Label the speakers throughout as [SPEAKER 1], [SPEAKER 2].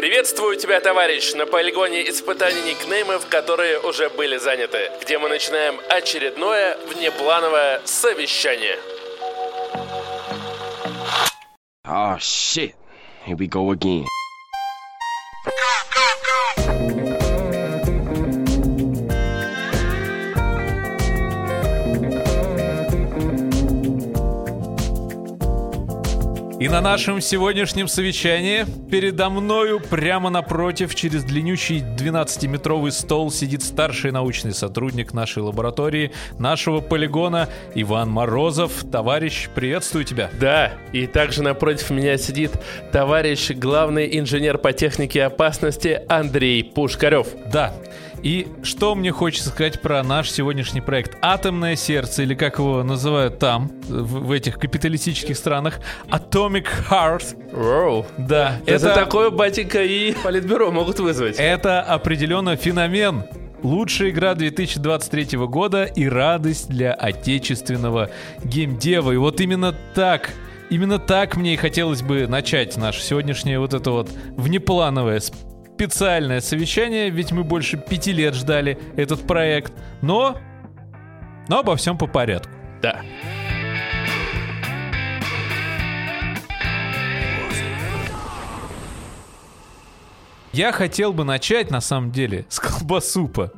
[SPEAKER 1] Приветствую тебя, товарищ, на полигоне испытаний никнеймов, которые уже были заняты, где мы начинаем очередное внеплановое совещание.
[SPEAKER 2] Oh shit. Here we go again.
[SPEAKER 3] И на нашем сегодняшнем совещании передо мною прямо напротив через длиннющий 12-метровый стол сидит старший научный сотрудник нашей лаборатории, нашего полигона Иван Морозов. Товарищ, приветствую тебя.
[SPEAKER 1] Да, и также напротив меня сидит товарищ главный инженер по технике опасности Андрей Пушкарев.
[SPEAKER 3] Да, и что мне хочется сказать про наш сегодняшний проект? Атомное сердце, или как его называют там, в, в этих капиталистических странах, Atomic Heart.
[SPEAKER 1] Воу.
[SPEAKER 3] Да,
[SPEAKER 1] Это такое, батенька, и политбюро могут вызвать.
[SPEAKER 3] Это определенно феномен. Лучшая игра 2023 года и радость для отечественного геймдева. И вот именно так, именно так мне и хотелось бы начать наше сегодняшнее вот это вот внеплановое специальное совещание, ведь мы больше пяти лет ждали этот проект. Но, но обо всем по порядку.
[SPEAKER 1] Да.
[SPEAKER 3] Я хотел бы начать, на самом деле, с колбасупа.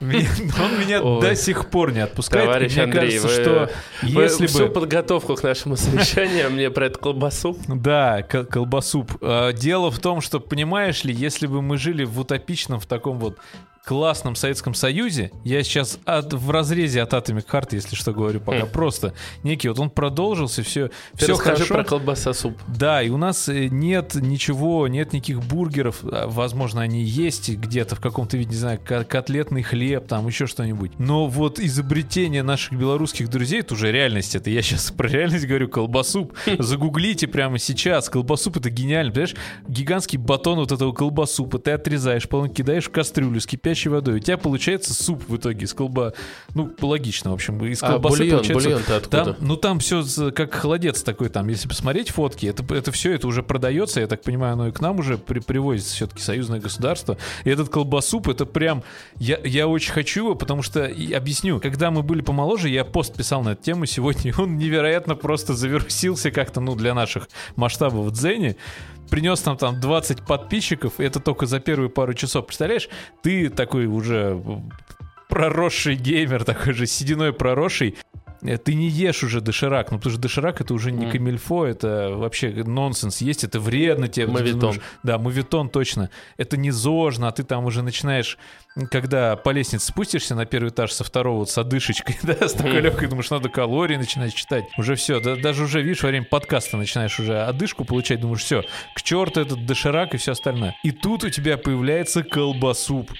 [SPEAKER 3] Меня- Он меня
[SPEAKER 1] Ой.
[SPEAKER 3] до сих пор не отпускает.
[SPEAKER 1] Товарищ
[SPEAKER 3] мне
[SPEAKER 1] Андрей,
[SPEAKER 3] кажется,
[SPEAKER 1] вы,
[SPEAKER 3] что
[SPEAKER 1] вы
[SPEAKER 3] если
[SPEAKER 1] всю
[SPEAKER 3] бы...
[SPEAKER 1] подготовку к нашему совещанию мне про эту колбасу.
[SPEAKER 3] Да, к- колбасуп. А, Дело в том, что, понимаешь ли, если бы мы жили в утопичном, в таком вот классном Советском Союзе, я сейчас от, в разрезе от Atomic Heart, если что говорю, пока
[SPEAKER 1] Хм.
[SPEAKER 3] просто некий, вот он продолжился, все,
[SPEAKER 1] Ты
[SPEAKER 3] все хорошо.
[SPEAKER 1] про колбаса суп.
[SPEAKER 3] Да, и у нас э, нет ничего, нет никаких бургеров. А, Возможно, они есть где-то в каком-то виде, не знаю, ко- котлетный хлеб, там еще что-нибудь. Но вот изобретение наших белорусских друзей, это уже реальность. Это я сейчас про реальность говорю, колбасуп. Загуглите прямо сейчас. Колбасуп это гениально. Понимаешь, гигантский батон вот этого колбасупа ты отрезаешь, потом кидаешь в кастрюлю с кипящей водой. У тебя получается суп в итоге из колба... Ну, логично, в общем. Из
[SPEAKER 1] А
[SPEAKER 3] колбасы
[SPEAKER 1] бульон,
[SPEAKER 3] получается...
[SPEAKER 1] бульон-то откуда?
[SPEAKER 3] Там, ну там все как холодец такой, там, если посмотреть фотки, это, это все, это уже продается, я так понимаю, оно и к нам уже при, привозится все-таки союзное государство. И этот колбасуп, это прям, я, я очень хочу его, потому что, и объясню, когда мы были помоложе, я пост писал на эту тему сегодня, и он невероятно просто завирусился как-то, ну, для наших масштабов в Дзене принес нам там 20 подписчиков, и это только за первые пару часов. Представляешь, ты такой уже проросший геймер, такой же сединой проросший, ты не ешь уже доширак, ну потому что доширак это уже не
[SPEAKER 1] Мгм.
[SPEAKER 3] камильфо, это вообще нонсенс. Есть это вредно тебе. Думаешь, Да, мовитон точно. Это не зожно, а ты там уже начинаешь, когда по лестнице спустишься на первый этаж со второго вот с одышечкой, да, с такой
[SPEAKER 1] Мгм.
[SPEAKER 3] легкой, думаешь, надо калории начинать читать. Уже все, да, даже уже, видишь, во время подкаста начинаешь уже одышку получать, думаешь, все, к черту этот доширак и все остальное. И тут у тебя появляется колбасуп.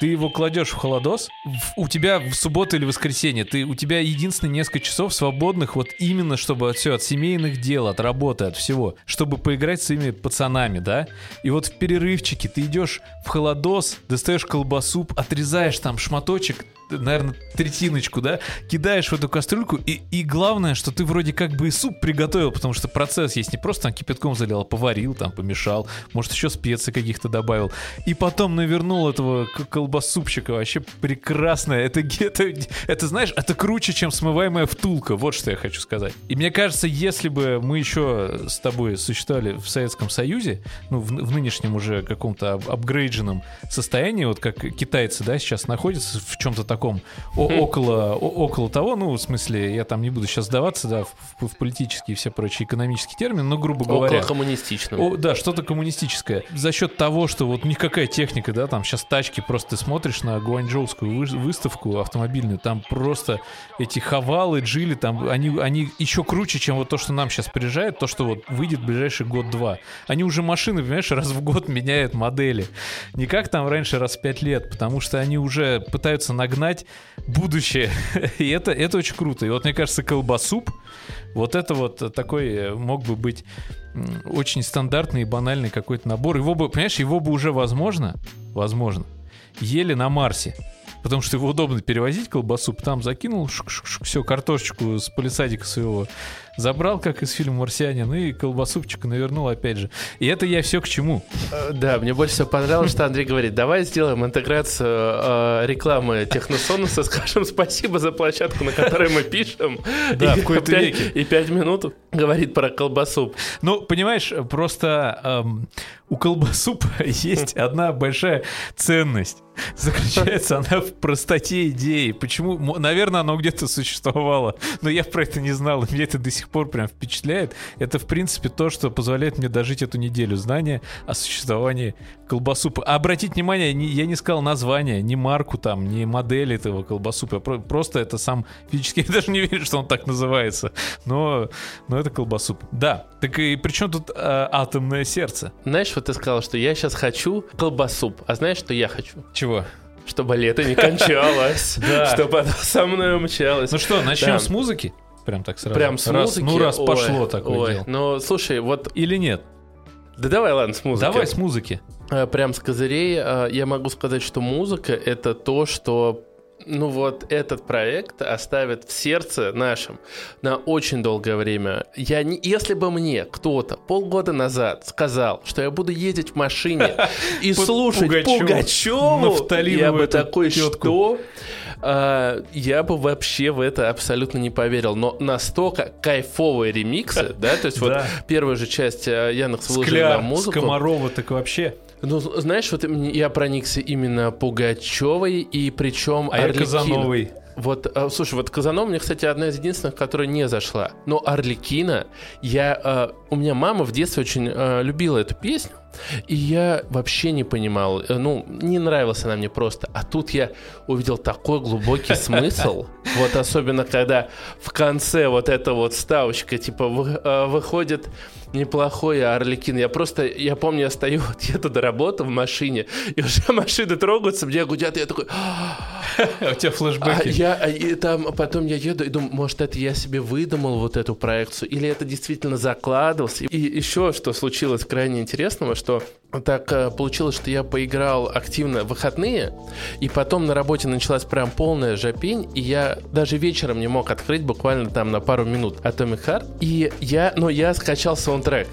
[SPEAKER 3] Ты его кладешь в холодос, в- у тебя в субботу или воскресенье, ты, у тебя единственные несколько часов свободных вот именно, чтобы от все, от семейных дел, от работы, от всего, чтобы поиграть с своими пацанами, да? И вот в перерывчике ты идешь в холодос, достаешь колбасу, отрезаешь там шматочек, наверное, третиночку, да, кидаешь в эту кастрюльку, и, и главное, что ты вроде как бы и суп приготовил, потому что процесс есть не просто там кипятком залил, а поварил, там помешал, может еще специй каких-то добавил, и потом навернул этого колбасупчика, вообще прекрасно, это, это, это, знаешь, это круче, чем смываемая втулка, вот что я хочу сказать. И мне кажется, если бы мы еще с тобой существовали в Советском Союзе, ну, в, в нынешнем уже каком-то ап- апгрейдженном состоянии, вот как китайцы, да, сейчас находятся в чем-то таком о- около, о- около того, ну, в смысле, я там не буду сейчас сдаваться, да, в, в- в политические и все прочие экономические термины, но, грубо говоря...
[SPEAKER 1] Около коммунистичного.
[SPEAKER 3] О, да, что-то коммунистическое. За счет того, что вот никакая техника, да, там сейчас тачки, просто ты смотришь на гуанчжоускую вы- выставку автомобильную, там просто эти хавалы, джили, там, они, они еще круче, чем вот то, что нам сейчас приезжает, то, что вот выйдет в ближайший год-два. Они уже машины, понимаешь, раз в год меняют модели. Не как там раньше раз в пять лет, потому что они уже пытаются нагнать будущее. И это, это очень круто. И вот мне кажется, колбасуп, вот это вот такой э, мог бы быть очень стандартный и банальный какой-то набор. Его бы, понимаешь, его бы уже возможно, возможно, ели на Марсе. потому что его удобно перевозить колбасу, там закинул, все, картошечку с полисадика своего забрал, как из фильма «Марсианин», и колбасупчика навернул опять же. И это я все к чему.
[SPEAKER 1] Э, да, мне больше всего понравилось, что Андрей говорит, давай сделаем интеграцию э, рекламы Техносонуса, скажем спасибо за площадку, на которой мы пишем.
[SPEAKER 3] Да, в какой-то веке.
[SPEAKER 1] И пять минут говорит про колбасу.
[SPEAKER 3] Ну, понимаешь, просто эм, у колбасупа есть одна большая ценность. Заключается она в простоте идеи. Почему? Наверное, оно где-то существовало, но я про это не знал, и мне это до сих пор прям впечатляет. Это, в принципе, то, что позволяет мне дожить эту неделю. Знания о существовании колбасупа. А обратить внимание, я не сказал название, ни марку там, ни модель этого колбасупа. Просто это сам физически, я даже не верю, что он так называется. Но, но это колбасуп. Да, так и при чем тут э, атомное сердце?
[SPEAKER 1] Знаешь, вот ты сказал, что я сейчас хочу колбасуп. А знаешь, что я хочу?
[SPEAKER 3] Чего?
[SPEAKER 1] Чтобы лето не кончалось. Чтобы оно со мной умчалось.
[SPEAKER 3] Ну что, начнем с музыки? Прям так сразу.
[SPEAKER 1] Прям с музыки?
[SPEAKER 3] Ну раз пошло такое дело.
[SPEAKER 1] Ну слушай, вот...
[SPEAKER 3] Или нет?
[SPEAKER 1] Да давай, ладно, с музыки.
[SPEAKER 3] Давай с музыки.
[SPEAKER 1] Э, прям с козырей э, я могу сказать, что музыка — это то, что ну вот этот проект оставит в сердце нашем на очень долгое время. Я не, если бы мне кто-то полгода назад сказал, что я буду ездить в машине и слушать Пугачеву, я бы такой, что? А, я бы вообще в это абсолютно не поверил. Но настолько кайфовые ремиксы, да, то есть вот первая же часть э, Яндекс выложили на музыку.
[SPEAKER 3] Скоморова так вообще.
[SPEAKER 1] Ну, знаешь, вот я проникся именно Пугачевой, и причем
[SPEAKER 3] а Орликин. Казановой.
[SPEAKER 1] Вот, э, слушай, вот Казанова мне, кстати, одна из единственных, которая не зашла. Но Орликина, я, э, у меня мама в детстве очень э, любила эту песню, и я вообще не понимал, э, ну, не нравилась она мне просто. А тут я увидел такой глубокий смысл, вот особенно когда в конце вот эта вот ставочка, типа, вы, выходит неплохой Орликин. Я просто, я помню, я стою, еду до работы в машине, и уже машины трогаются, мне гудят, и я такой...
[SPEAKER 3] У тебя флешбеки. А
[SPEAKER 1] я, а, и там, потом я еду и думаю, может, это я себе выдумал вот эту проекцию, или это действительно закладывался. И еще что случилось крайне интересного, что так э, получилось, что я поиграл активно в выходные, и потом на работе началась прям полная жопень, и я даже вечером не мог открыть буквально там на пару минут Atomic Heart, и я, но я скачал саундтрек.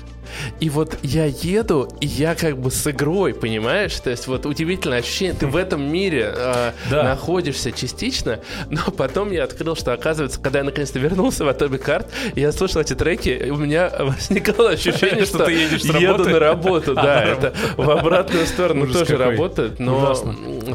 [SPEAKER 1] И вот я еду, и я как бы с игрой, понимаешь? То есть вот удивительное ощущение, ты в этом мире э, да. находишься частично, но потом я открыл, что оказывается, когда я наконец-то вернулся в Atomic Heart, я слушал эти треки, у меня возникало ощущение, что ты едешь еду на работу. Да, это в обратную сторону тоже работает, но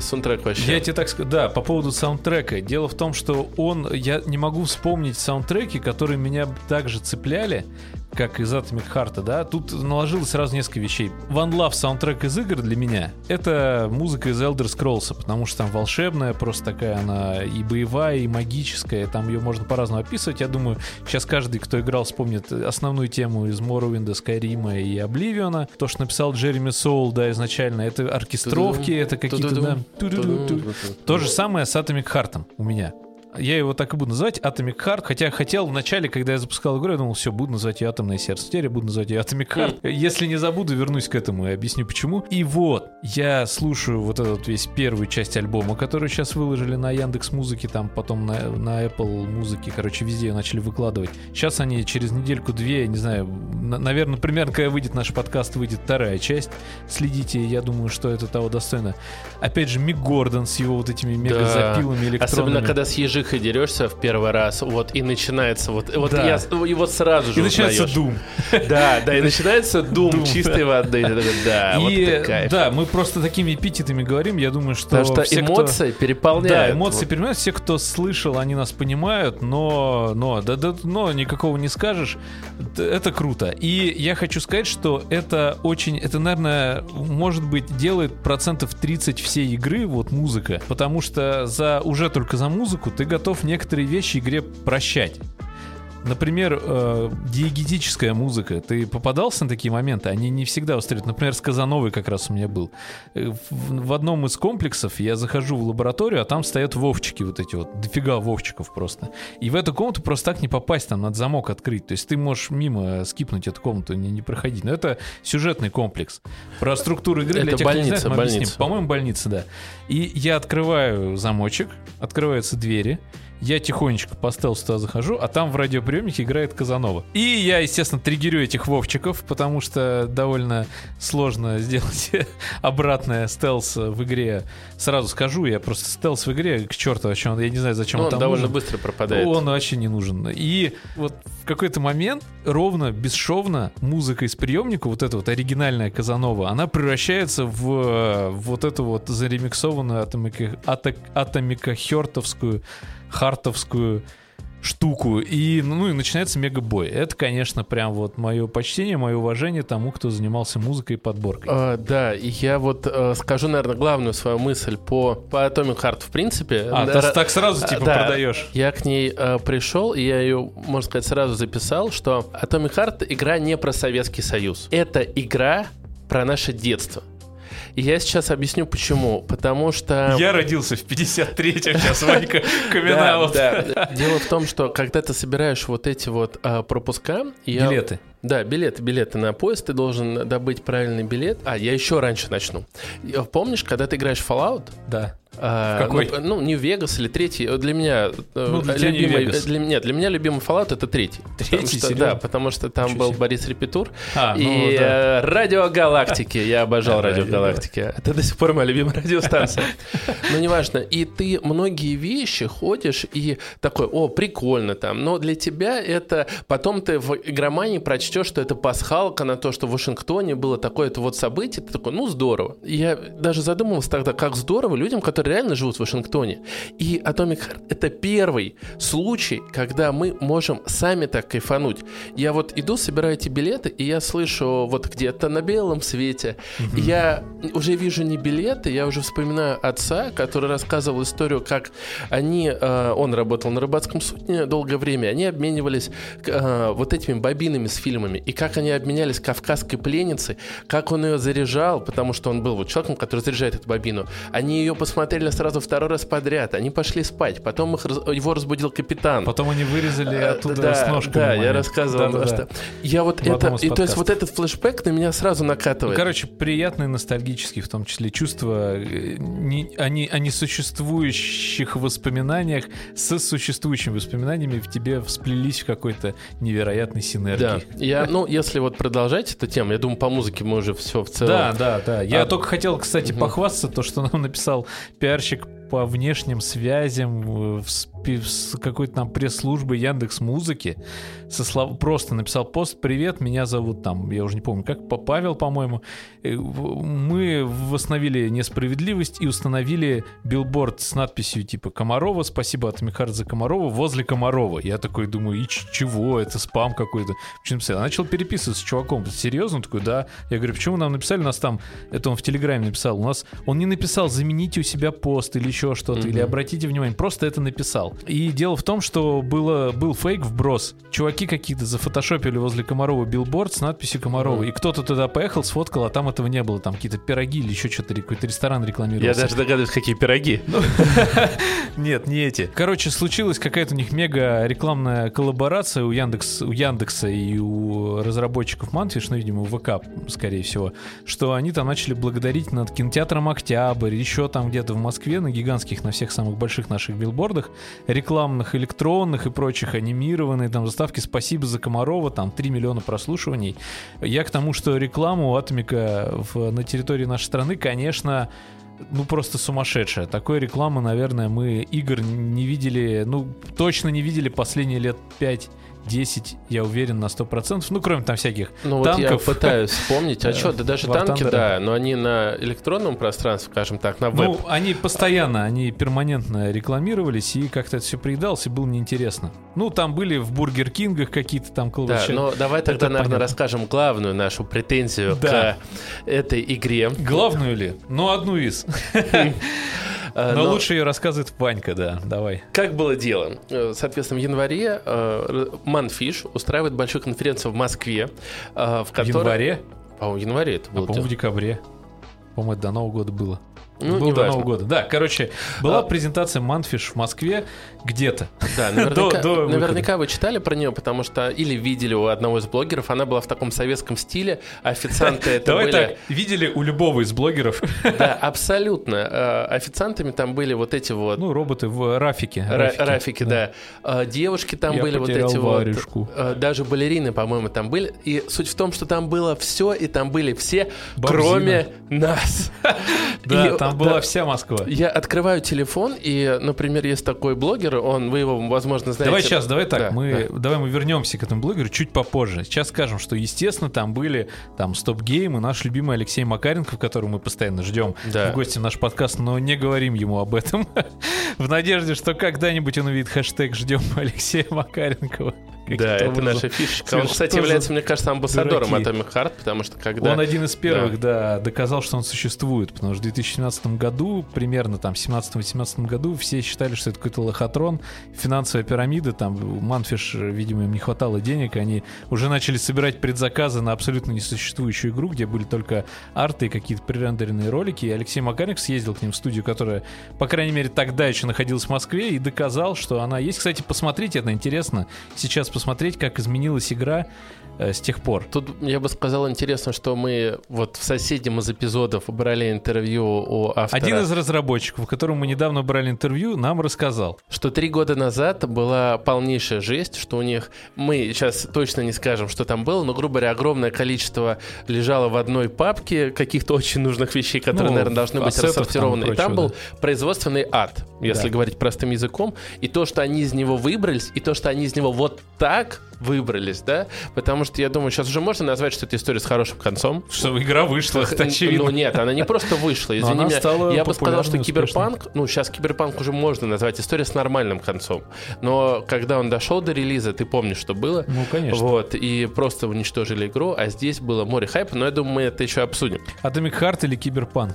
[SPEAKER 1] саундтрек вообще.
[SPEAKER 3] Я тебе так скажу, да, по поводу саундтрека. Дело в том, что он, я не могу вспомнить саундтреки, которые меня также цепляли, как из Atomic Heart, да, тут наложилось сразу несколько вещей. One Love саундтрек из игр для меня — это музыка из Elder Scrolls, потому что там волшебная, просто такая она и боевая, и магическая, там ее можно по-разному описывать. Я думаю, сейчас каждый, кто играл, вспомнит основную тему из Morrowind, Skyrim и Oblivion. То, что написал Джереми Соул, да, изначально, это оркестровки, это какие-то, да, то же самое с Atomic Heart у меня я его так и буду называть, Atomic Heart, хотя хотел вначале, когда я запускал игру, я думал, все, буду называть ее Атомное сердце, теперь я буду называть ее Atomic Heart. Если не забуду, вернусь к этому и объясню почему. И вот, я слушаю вот этот весь первую часть альбома, которую сейчас выложили на Яндекс Музыке, там потом на, на Apple Музыке, короче, везде ее начали выкладывать. Сейчас они через недельку-две, не знаю, на, наверное, примерно, когда выйдет наш подкаст, выйдет вторая часть. Следите, я думаю, что это того достойно. Опять же, Мик Гордон с его вот этими мега-запилами да. электронными.
[SPEAKER 1] Особенно, когда с ежи Ильхой дерешься в первый раз, вот, и начинается вот, вот да. я его сразу же
[SPEAKER 3] И начинается Doom.
[SPEAKER 1] Да, да, и начинается Doom, чистой воды. Да,
[SPEAKER 3] и, вот Да, мы просто такими эпитетами говорим, я думаю, что
[SPEAKER 1] Потому что все, эмоции кто... переполняют.
[SPEAKER 3] Да, эмоции вот. переполняют, все, кто слышал, они нас понимают, но, но, да, да, но никакого не скажешь, это круто. И я хочу сказать, что это очень, это, наверное, может быть, делает процентов 30 всей игры, вот музыка, потому что за уже только за музыку ты готов некоторые вещи игре прощать. Например, э, диегетическая музыка. Ты попадался на такие моменты? Они не всегда устреливают. Например, с Казановой как раз у меня был. Э, В, в одном из комплексов я захожу в лабораторию, а там стоят вовчики вот эти вот. Дофига вовчиков просто. И в эту комнату просто так не попасть, там надо замок открыть. То есть ты можешь мимо скипнуть эту комнату, не, не проходить. Но это сюжетный комплекс. Про структуру игры
[SPEAKER 1] Это
[SPEAKER 3] для тех,
[SPEAKER 1] больница,
[SPEAKER 3] знает,
[SPEAKER 1] больница.
[SPEAKER 3] По-моему, больница, да. И я открываю замочек, открываются двери, я тихонечко по стелсу туда захожу, а там в радиоприемнике играет Казанова. И я, естественно, триггерю этих вовчиков, потому что довольно сложно сделать обратное стелс в игре. Сразу скажу, я просто стелс в игре, к черту, вообще, я не знаю, зачем
[SPEAKER 1] Ну,
[SPEAKER 3] он
[SPEAKER 1] он
[SPEAKER 3] там
[SPEAKER 1] довольно
[SPEAKER 3] нужен.
[SPEAKER 1] быстро пропадает.
[SPEAKER 3] Он вообще не нужен. И вот в какой-то момент ровно, бесшовно музыка из приемника, вот эта вот оригинальная Казанова, она превращается в э, вот эту вот заремиксованную атомика, ата- атомика-хертовскую, хартовскую штуку. И, ну, и начинается мегабой. Это, конечно, прям вот мое почтение, мое уважение тому, кто занимался музыкой и подборкой.
[SPEAKER 1] А, да, и я вот э, скажу, наверное, главную свою мысль по, по Atomic Heart, в принципе.
[SPEAKER 3] А,
[SPEAKER 1] Да,
[SPEAKER 3] ты так сразу типа
[SPEAKER 1] да,
[SPEAKER 3] продаешь.
[SPEAKER 1] Я к ней э, пришел, и я ее, можно сказать, сразу записал, что Atomic Heart игра не про Советский Союз. Это игра про наше детство. И я сейчас объясню почему. Потому что...
[SPEAKER 3] Я родился в 53-м, сейчас Ванька камин.
[SPEAKER 1] Дело в том, что когда ты собираешь вот эти вот а, пропуска...
[SPEAKER 3] Билеты.
[SPEAKER 1] Да, билеты, билеты на поезд, ты должен добыть правильный билет. А, я еще раньше начну. Я- Помнишь, когда ты играешь в Fallout,
[SPEAKER 3] Да.
[SPEAKER 1] А,
[SPEAKER 3] Какой?
[SPEAKER 1] Ну, ну, Нью-Вегас или третий. Вот Для меня э,
[SPEAKER 3] Ну, для
[SPEAKER 1] любимый, для меня, для меня любимый Fallout это третий. Потому
[SPEAKER 3] Третий?
[SPEAKER 1] что-
[SPEAKER 3] Серьезно?
[SPEAKER 1] да, потому что там
[SPEAKER 3] Ничего
[SPEAKER 1] был
[SPEAKER 3] себе.
[SPEAKER 1] Борис Репетур
[SPEAKER 3] А, ну
[SPEAKER 1] и
[SPEAKER 3] да.
[SPEAKER 1] э, Радио Галактики. Я обожал
[SPEAKER 3] Да,
[SPEAKER 1] Радио Галактики. Это до сих пор моя любимая радиостанция. Но неважно. И ты многие вещи ходишь и такой, о, прикольно там. Но для тебя это... Потом ты в игромании прочтешь, что это пасхалка на то, что в Вашингтоне было такое-то вот событие. Ты такой, ну, здорово. Я даже задумывался тогда, как здорово людям, которые реально живут в Вашингтоне. И Atomic Heart — это первый случай, когда мы можем сами так кайфануть. Я вот иду, собираю эти билеты, и я слышу вот где-то на белом свете. Я уже вижу не билеты, я уже вспоминаю отца, который рассказывал историю, как они, э, он работал на рыбацком судне долгое время, они обменивались э, вот этими бобинами с фильмами, и как они обменялись кавказской пленницей, как он ее заряжал, потому что он был вот человеком, который заряжает эту бобину. Они ее посмотрели сразу второй раз подряд, они пошли спать, потом их, его разбудил капитан.
[SPEAKER 3] Потом они вырезали
[SPEAKER 1] Э,
[SPEAKER 3] оттуда
[SPEAKER 1] да,
[SPEAKER 3] с ножками.
[SPEAKER 1] Да, я рассказывал,
[SPEAKER 3] Да-да-да.
[SPEAKER 1] что я вот
[SPEAKER 3] В
[SPEAKER 1] это, и, то есть вот этот флешбэк на меня сразу
[SPEAKER 3] Ну,
[SPEAKER 1] накатывает.
[SPEAKER 3] короче, приятные, ностальгические, в том числе, чувства э, не, о, не- о несуществующих воспоминаниях с существующими воспоминаниями в тебе всплелись в какой-то невероятной
[SPEAKER 1] Да,
[SPEAKER 3] синергии.
[SPEAKER 1] я, ну, если вот продолжать эту тему, я думаю, по музыке мы уже все в целом.
[SPEAKER 3] Да, да, да. Я
[SPEAKER 1] А-
[SPEAKER 3] только хотел, кстати,
[SPEAKER 1] Мгм.
[SPEAKER 3] похвастаться, то, что нам написал пиарщик по внешним связям в с какой-то там пресс-службы Яндекс Музыки. Со слов... Просто написал пост «Привет, меня зовут там, я уже не помню, как, Па- Павел, по-моему. Мы восстановили несправедливость и установили билборд с надписью типа «Комарова, спасибо Atomic Heart за Комарова» возле Комарова. Я такой думаю, и чего, это спам какой-то. Почему написал? Я начал переписываться с чуваком. Серьезно? Такой, да. Я говорю, почему нам написали? У нас там, это он в Телеграме написал. У нас, он не написал, замените у себя пост или еще что-то,
[SPEAKER 1] Мгм.
[SPEAKER 3] или обратите внимание. Просто это написал. И дело в том, что было, был фейк вброс. Чуваки какие-то зафотошопили возле Комарова билборд с надписью Комарова.
[SPEAKER 1] Мгм.
[SPEAKER 3] И кто-то туда поехал, сфоткал, а там этого не было. Там какие-то пироги или еще что-то, какой-то ресторан
[SPEAKER 1] Я
[SPEAKER 3] рекламировался.
[SPEAKER 1] даже догадываюсь, какие пироги.
[SPEAKER 3] Нет, не эти. Короче, случилась какая-то у них мега рекламная коллаборация у Яндекс, у Яндекса и у разработчиков Манфиш, ну, видимо, у ВК, скорее всего, что они там начали благодарить над кинотеатром Октябрь, еще там где-то в Москве на гигантских, на всех самых больших наших билбордах, рекламных, электронных и прочих, анимированные там заставки «Спасибо за Комарова», там 3 миллиона прослушиваний. Я к тому, что рекламу Атомика в- на территории нашей страны, конечно, ну просто сумасшедшая. Такой рекламы, наверное, мы игр не видели, ну точно не видели последние лет 5-10, я уверен, на 100%. Ну, кроме там всяких
[SPEAKER 1] Ну вот я
[SPEAKER 3] танков.
[SPEAKER 1] пытаюсь вспомнить. А что, да даже
[SPEAKER 3] War
[SPEAKER 1] танки,
[SPEAKER 3] Thunder.
[SPEAKER 1] да, но они на электронном пространстве, скажем так, на веб.
[SPEAKER 3] Ну, они постоянно, они перманентно рекламировались, и как-то это все приедалось, и было неинтересно. Ну, там были в Бургер Кингах какие-то там
[SPEAKER 1] Да,
[SPEAKER 3] колбасы.
[SPEAKER 1] но давай тогда,
[SPEAKER 3] это
[SPEAKER 1] наверное,
[SPEAKER 3] понятно.
[SPEAKER 1] расскажем главную нашу претензию
[SPEAKER 3] Да.
[SPEAKER 1] к этой игре.
[SPEAKER 3] Главную ли? Ну, одну из.
[SPEAKER 1] Э,
[SPEAKER 3] Но лучше ее рассказывает Ванька, да, давай.
[SPEAKER 1] Как было дело? Э, Соответственно, в январе э, Манфиш устраивает большую конференцию в Москве, э, в
[SPEAKER 3] В
[SPEAKER 1] которой...
[SPEAKER 3] январе?
[SPEAKER 1] По-моему, в январе это
[SPEAKER 3] А,
[SPEAKER 1] было.
[SPEAKER 3] по-моему, в декабре. По-моему, это до Нового года было.
[SPEAKER 1] Ну,
[SPEAKER 3] Было до. Нового года. Да, короче, была
[SPEAKER 1] А-
[SPEAKER 3] презентация Манфиш в Москве где-то.
[SPEAKER 1] Да, наверняка,
[SPEAKER 3] до выхода.
[SPEAKER 1] наверняка вы читали про нее, потому что или видели у одного из блогеров, она была в таком советском стиле, официанты это
[SPEAKER 3] Давай
[SPEAKER 1] были...
[SPEAKER 3] так, видели у любого из блогеров,
[SPEAKER 1] Да, абсолютно. Э, Официантами там были вот эти вот
[SPEAKER 3] ну, роботы в Рафике.
[SPEAKER 1] Ра- Рафики, да. Э, Девушки там
[SPEAKER 3] Я
[SPEAKER 1] были вот эти
[SPEAKER 3] варежку.
[SPEAKER 1] вот. э, Даже балерины, по-моему, там были. И суть в том, что там было все, и там были все,
[SPEAKER 3] Бабзина.
[SPEAKER 1] кроме нас.
[SPEAKER 3] Да,
[SPEAKER 1] И,
[SPEAKER 3] там
[SPEAKER 1] да,
[SPEAKER 3] была вся Москва.
[SPEAKER 1] Я открываю телефон, и, например, есть такой блогер, он, вы его, возможно, знаете.
[SPEAKER 3] Давай сейчас, давай так,
[SPEAKER 1] Да,
[SPEAKER 3] мы, давай мы вернемся к этому блогеру чуть попозже. Сейчас скажем, что, естественно, там были там Стоп Гейм и наш любимый Алексей Макаренко, которого мы постоянно ждем
[SPEAKER 1] Да.
[SPEAKER 3] в гости в наш подкаст, но не говорим ему об этом. в надежде, что когда-нибудь он увидит хэштег «Ждем Алексея Макаренкова».
[SPEAKER 1] Да, это
[SPEAKER 3] образом.
[SPEAKER 1] наша фишечка. Он, кстати, является, мне кажется, амбассадором
[SPEAKER 3] дураки?
[SPEAKER 1] Atomic Heart, потому что когда...
[SPEAKER 3] Он один из первых, да. доказал, что он существует, потому что в 2017 году, примерно там в 17-18 году, все считали, что это какой-то лохотрон, финансовая пирамида, там Манфиш, видимо, им не хватало денег, они уже начали собирать предзаказы на абсолютно несуществующую игру, где были только арты и какие-то пререндеренные ролики, и Алексей Макарик съездил к ним в студию, которая, по крайней мере, тогда еще находилась в Москве, и доказал, что она есть. Кстати, посмотрите, это интересно, сейчас посмотреть, как изменилась игра с тех пор.
[SPEAKER 1] Тут, я бы сказал, интересно, что мы вот в соседнем из эпизодов брали интервью у автора.
[SPEAKER 3] Один из разработчиков, которому мы недавно брали интервью, нам рассказал.
[SPEAKER 1] что три года назад была полнейшая жесть, что у них, мы сейчас точно не скажем, что там было, но, грубо говоря, огромное количество лежало в одной папке каких-то очень нужных вещей, которые,
[SPEAKER 3] Ну,
[SPEAKER 1] наверное, должны быть
[SPEAKER 3] ассетов там и
[SPEAKER 1] рассортированы. И там
[SPEAKER 3] прочего,
[SPEAKER 1] был производственный ад, если
[SPEAKER 3] Да.
[SPEAKER 1] говорить простым языком. И то, что они из него выбрались, и то, что они из него вот так выбрались, да, потому что я думаю, сейчас уже можно назвать, что это история с хорошим концом.
[SPEAKER 3] Что игра вышла, это очевидно.
[SPEAKER 1] Ну нет, она не просто вышла, извини
[SPEAKER 3] она
[SPEAKER 1] меня.
[SPEAKER 3] стала
[SPEAKER 1] Я бы сказал, что киберпанк, ну сейчас киберпанк уже можно назвать история с нормальным концом. Но когда он дошел до релиза, ты помнишь, что было?
[SPEAKER 3] Ну, конечно.
[SPEAKER 1] Вот, и просто уничтожили игру, а здесь было море хайпа, но я думаю, мы это еще обсудим.
[SPEAKER 3] Atomic Heart или Киберпанк?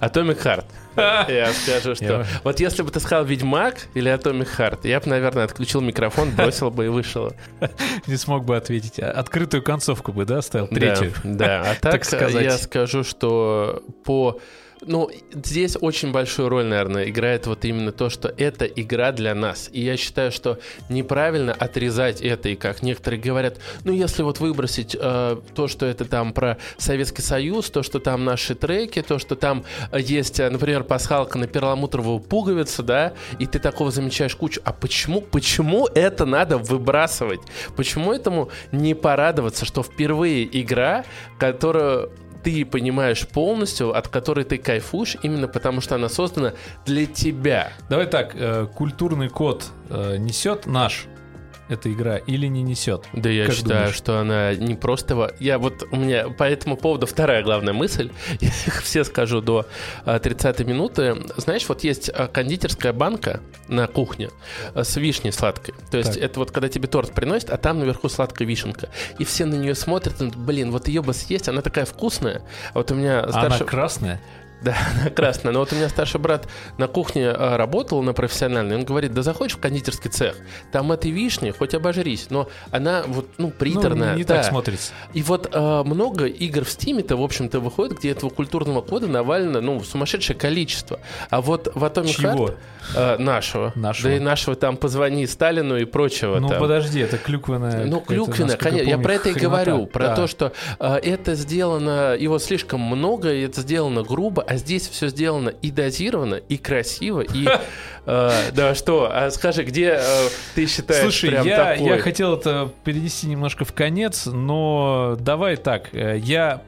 [SPEAKER 1] Atomic Heart. Я скажу, что... Вот если бы ты сказал Ведьмак или Atomic Heart, я бы, наверное, отключил микрофон, бросил бы и вышел.
[SPEAKER 3] Не смог бы ответить. А- Открытую концовку бы, да, оставил?
[SPEAKER 1] Да,
[SPEAKER 3] Третью.
[SPEAKER 1] Да, а так,
[SPEAKER 3] Так сказать.
[SPEAKER 1] я скажу, что по... Ну, здесь очень большую роль, наверное, играет вот именно то, что это игра для нас. И я считаю, что неправильно отрезать это, и как некоторые говорят, ну, если вот выбросить э, то, что это там про Советский Союз, то, что там наши треки, то, что там есть, э, например, пасхалка на перламутровую пуговицу, да, и ты такого замечаешь кучу. А почему, почему это надо выбрасывать? Почему этому не порадоваться, что впервые игра, которую ты понимаешь полностью, от которой ты кайфуешь, именно потому что она создана для тебя.
[SPEAKER 3] Давай так, э, культурный код э, несет наш эта игра или не несет?
[SPEAKER 1] Да я
[SPEAKER 3] Как
[SPEAKER 1] считаю,
[SPEAKER 3] думаешь?
[SPEAKER 1] что она не просто... во- Я вот... У меня по этому поводу вторая главная мысль. Я их все скажу до а, 30 минуты. Знаешь, вот есть а, кондитерская банка на кухне а, с вишней сладкой. То есть
[SPEAKER 3] Так.
[SPEAKER 1] это вот когда тебе торт приносят, а там наверху сладкая вишенка. И все на нее смотрят, блин, вот ее бы съесть, она такая вкусная. А вот у меня
[SPEAKER 3] А
[SPEAKER 1] старший...
[SPEAKER 3] Она красная?
[SPEAKER 1] Да, она красная. Но вот у меня старший брат на кухне а, работал на профессиональной. Он говорит, да заходишь в кондитерский цех, там этой вишни, хоть обожрись, но она вот, ну, приторная.
[SPEAKER 3] Ну, не
[SPEAKER 1] да.
[SPEAKER 3] так смотрится.
[SPEAKER 1] И вот а, много игр в Стиме-то, в общем-то, выходит, где этого культурного кода навалено, ну, сумасшедшее количество. А вот в Atomic
[SPEAKER 3] Чего?
[SPEAKER 1] Heart, а, нашего,
[SPEAKER 3] Нашего.
[SPEAKER 1] да и нашего там «Позвони Сталину» и прочего
[SPEAKER 3] Ну,
[SPEAKER 1] там.
[SPEAKER 3] подожди, это клюквенная...
[SPEAKER 1] Ну,
[SPEAKER 3] насколько
[SPEAKER 1] конечно. Я
[SPEAKER 3] помню,
[SPEAKER 1] про это и
[SPEAKER 3] хренота.
[SPEAKER 1] говорю. Про
[SPEAKER 3] Да.
[SPEAKER 1] то, что э, это сделано, его слишком много, и это сделано грубо, а здесь все сделано и дозировано, и красиво, и... э, да что, а скажи, где э, ты считаешь
[SPEAKER 3] Слушай, я, я хотел это перенести немножко в конец, но давай так, э, я...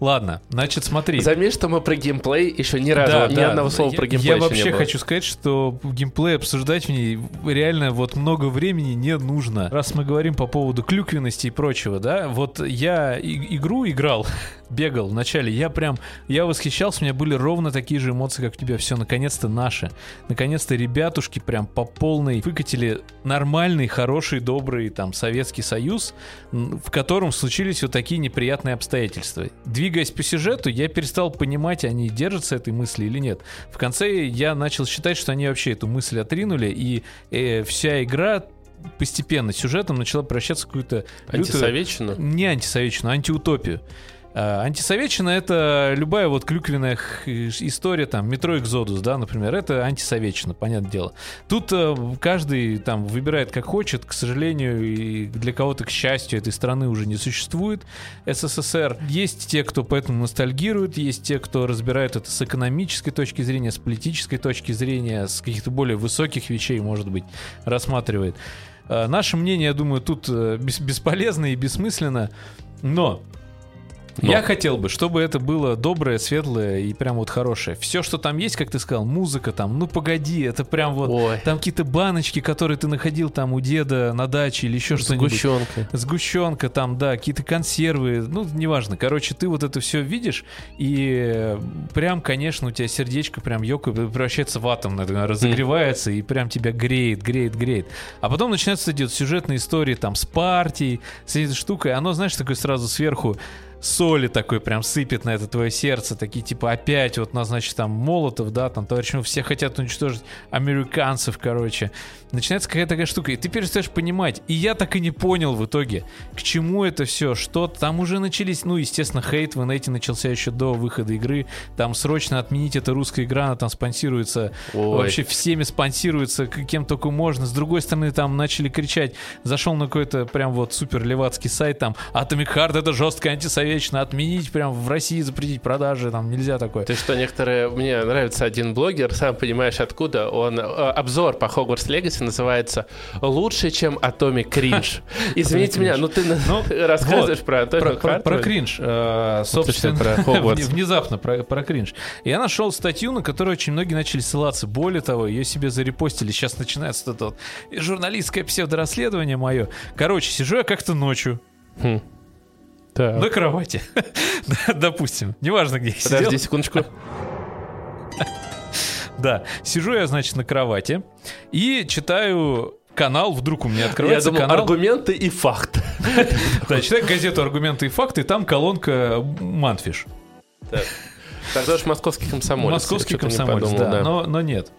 [SPEAKER 3] Ладно, значит, смотри.
[SPEAKER 1] Заметь, что мы про геймплей еще ни разу,
[SPEAKER 3] Да,
[SPEAKER 1] ни
[SPEAKER 3] да.
[SPEAKER 1] одного слова
[SPEAKER 3] я,
[SPEAKER 1] про геймплей
[SPEAKER 3] Я вообще хочу сказать, что геймплей обсуждать в ней реально вот много времени не нужно. Раз мы говорим по поводу клюквенности и прочего, да, вот я и- игру играл, бегал в начале, я прям, я восхищался, у меня были ровно такие же эмоции, как у тебя. Все, наконец-то наши. Наконец-то ребятушки прям по полной выкатили нормальный, хороший, добрый там Советский Союз, в котором случились вот такие неприятные обстоятельства. Двигаясь по сюжету, я перестал понимать, они держатся этой мысли или нет. В конце я начал считать, что они вообще эту мысль отринули, и э, вся игра постепенно сюжетом начала превращаться в какую-то... лютую-
[SPEAKER 1] Антисоветчину?
[SPEAKER 3] Не антисоветчину, а антиутопию. А, Антисоветчина это любая вот клюквенная история, там, метро Экзодус, да, например, это антисоветчина, понятное дело. Тут э, каждый там выбирает как хочет, к сожалению, и для кого-то, к счастью, этой страны уже не существует СССР. Есть те, кто поэтому ностальгирует, есть те, кто разбирает это с экономической точки зрения, с политической точки зрения, с каких-то более высоких вещей, может быть, рассматривает. Э, Наше мнение, я думаю, тут э, бес- бесполезно и бессмысленно, но
[SPEAKER 1] Но.
[SPEAKER 3] я хотел бы, чтобы это было доброе, светлое и прям вот хорошее. Все, что там есть, как ты сказал, музыка там, ну погоди, это прям вот...
[SPEAKER 1] Ой,
[SPEAKER 3] Там какие-то баночки, которые ты находил там у деда на даче или еще что-нибудь.
[SPEAKER 1] сгущенка.
[SPEAKER 3] Сгущенка там, да, какие-то консервы, ну, неважно. Короче, ты вот это все видишь, и прям, конечно, у тебя сердечко прям ёкает, превращается в атом, наверное, разогревается, и прям тебя греет, греет, греет. А потом начинаются вот сюжетные истории там с партией, с этой штукой, оно, знаешь, такое сразу сверху соли такой прям сыпет на это твое сердце, такие типа опять вот нас, значит, там Молотов, да, там товарищ, ну, все хотят уничтожить американцев, короче. Начинается какая-то такая штука, и ты перестаешь понимать. И я так и не понял в итоге, к чему это все, что там уже начались, ну, естественно, хейт в инете начался еще до выхода игры, там срочно отменить это русская игра, она там спонсируется
[SPEAKER 1] Ой.
[SPEAKER 3] вообще всеми спонсируется, кем только можно. С другой стороны, там начали кричать, зашел на какой-то прям вот супер левацкий сайт, там Atomic Heart это жестко антисоветчина, отменить прям в России, запретить продажи, там нельзя такое.
[SPEAKER 1] Ты что, некоторые... Мне нравится один блогер, сам понимаешь откуда. Он... э, Обзор по Hogwarts Legacy называется «Лучше, чем Atomic Cringe». Извините меня, ну ты
[SPEAKER 3] Ну,
[SPEAKER 1] рассказываешь про Atomic
[SPEAKER 3] про- кринж, э, собственно,
[SPEAKER 1] Хогвартс.
[SPEAKER 3] внезапно про, про кринж. Я нашел статью, на которую очень многие начали ссылаться. Более того, ее себе зарепостили. Сейчас начинается вот это вот журналистское псевдорасследование мое. Короче, сижу я как-то ночью
[SPEAKER 1] Хм. Так.
[SPEAKER 3] на кровати, допустим, неважно где я сидел.
[SPEAKER 1] Подожди секундочку.
[SPEAKER 3] Да, сижу я, значит, на кровати и читаю канал, вдруг у меня
[SPEAKER 1] Я
[SPEAKER 3] открывается
[SPEAKER 1] думал,
[SPEAKER 3] канал.
[SPEAKER 1] аргументы и факт.
[SPEAKER 3] Да, читаю газету «Аргументы и факты», и там колонка «Манфиш».
[SPEAKER 1] Тогда уж московский комсомолец.
[SPEAKER 3] Московский
[SPEAKER 1] Я
[SPEAKER 3] комсомолец,
[SPEAKER 1] подумал,
[SPEAKER 3] да, Но, но нет.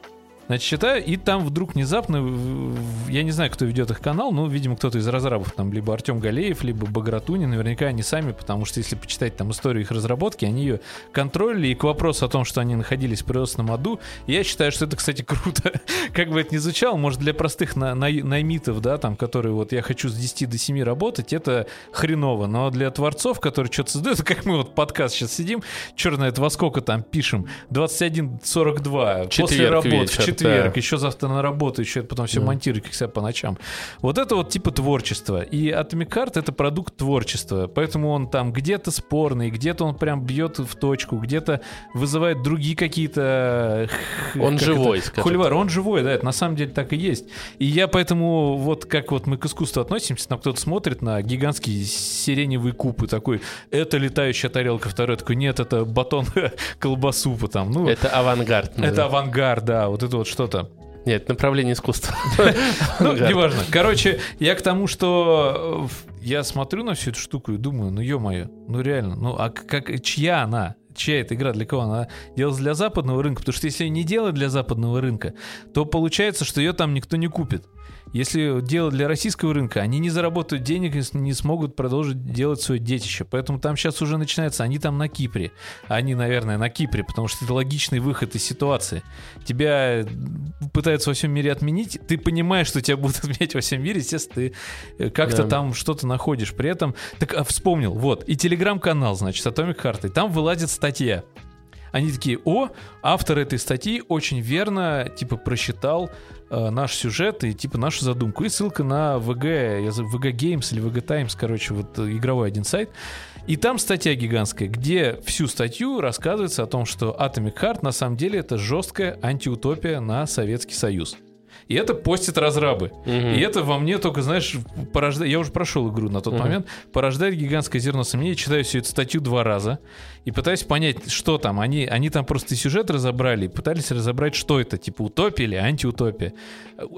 [SPEAKER 3] Значит, читаю, и там вдруг внезапно, в- в- я не знаю, кто ведет их канал, ну, видимо, кто-то из разрабов, там, либо Артем Галеев, либо Багратунин, наверняка они сами, потому что если почитать там историю их разработки, они ее контролили, и к вопросу о том, что они находились в производственном аду, я считаю, что это, кстати, круто. как бы это ни звучало, может, для простых на- най- наймитов, да, там, которые вот я хочу с 10 до 7 работать, это хреново, но для творцов, которые что-то создают, как мы вот подкаст сейчас сидим, черт знает во сколько там пишем, 21.42, после работы, в
[SPEAKER 1] вечер,
[SPEAKER 3] четверг,
[SPEAKER 1] да.
[SPEAKER 3] еще завтра на работу, еще потом все
[SPEAKER 1] Да.
[SPEAKER 3] монтирую, как себя по ночам. Вот это вот типа творчество. И Heart это продукт творчества, поэтому он там где-то спорный, где-то он прям бьет в точку, где-то вызывает другие какие-то... х-
[SPEAKER 1] Он
[SPEAKER 3] как
[SPEAKER 1] живой,
[SPEAKER 3] это, Холивар, он живой, да, это на самом деле так и есть. И я поэтому, вот как вот мы к искусству относимся, там кто-то смотрит на гигантские сиреневые кубы, такой, это летающая тарелка, второй такой, нет, это батон колбасу, там, ну,
[SPEAKER 1] Это авангард.
[SPEAKER 3] это
[SPEAKER 1] наверное.
[SPEAKER 3] авангард, да, вот это вот что-то.
[SPEAKER 1] Нет, направление искусства.
[SPEAKER 3] Ну, неважно. Короче, я к тому, что э, я смотрю на всю эту штуку и думаю, ну ё-моё, ну реально, ну а как, чья она? Чья эта игра, для кого она делалась для западного рынка? Потому что если ее не делать для западного рынка, то получается, что ее там никто не купит. Если делать для российского рынка, они не заработают денег и не смогут продолжить делать свое детище. Поэтому там сейчас уже начинается, они там на Кипре. Они, наверное, на Кипре, потому что это логичный выход из ситуации. Тебя пытаются во всем мире отменить, ты понимаешь, что тебя будут отменять во всем мире, естественно, ты э, как-то
[SPEAKER 1] Да.
[SPEAKER 3] там что-то находишь. При этом, так а, вспомнил, вот, и телеграм-канал, значит, Atomic Heart, и там вылазит статья. Они такие, о, автор этой статьи очень верно, типа, просчитал э, наш сюжет и, типа, нашу задумку. И ссылка на VG, VG Games или VG Times, короче, вот э, игровой один сайт. И там статья гигантская, где всю статью рассказывается о том, что Atomic Heart на самом деле это жесткая антиутопия на Советский Союз. И это постят разрабы. И это во мне только, знаешь, порождает... Я уже прошел игру на тот момент. Порождает гигантское зерно сомнений. Читаю всю эту статью два раза. И пытаюсь понять, что там. Они, они там просто сюжет разобрали. И пытались разобрать, что это. Типа утопия или антиутопия.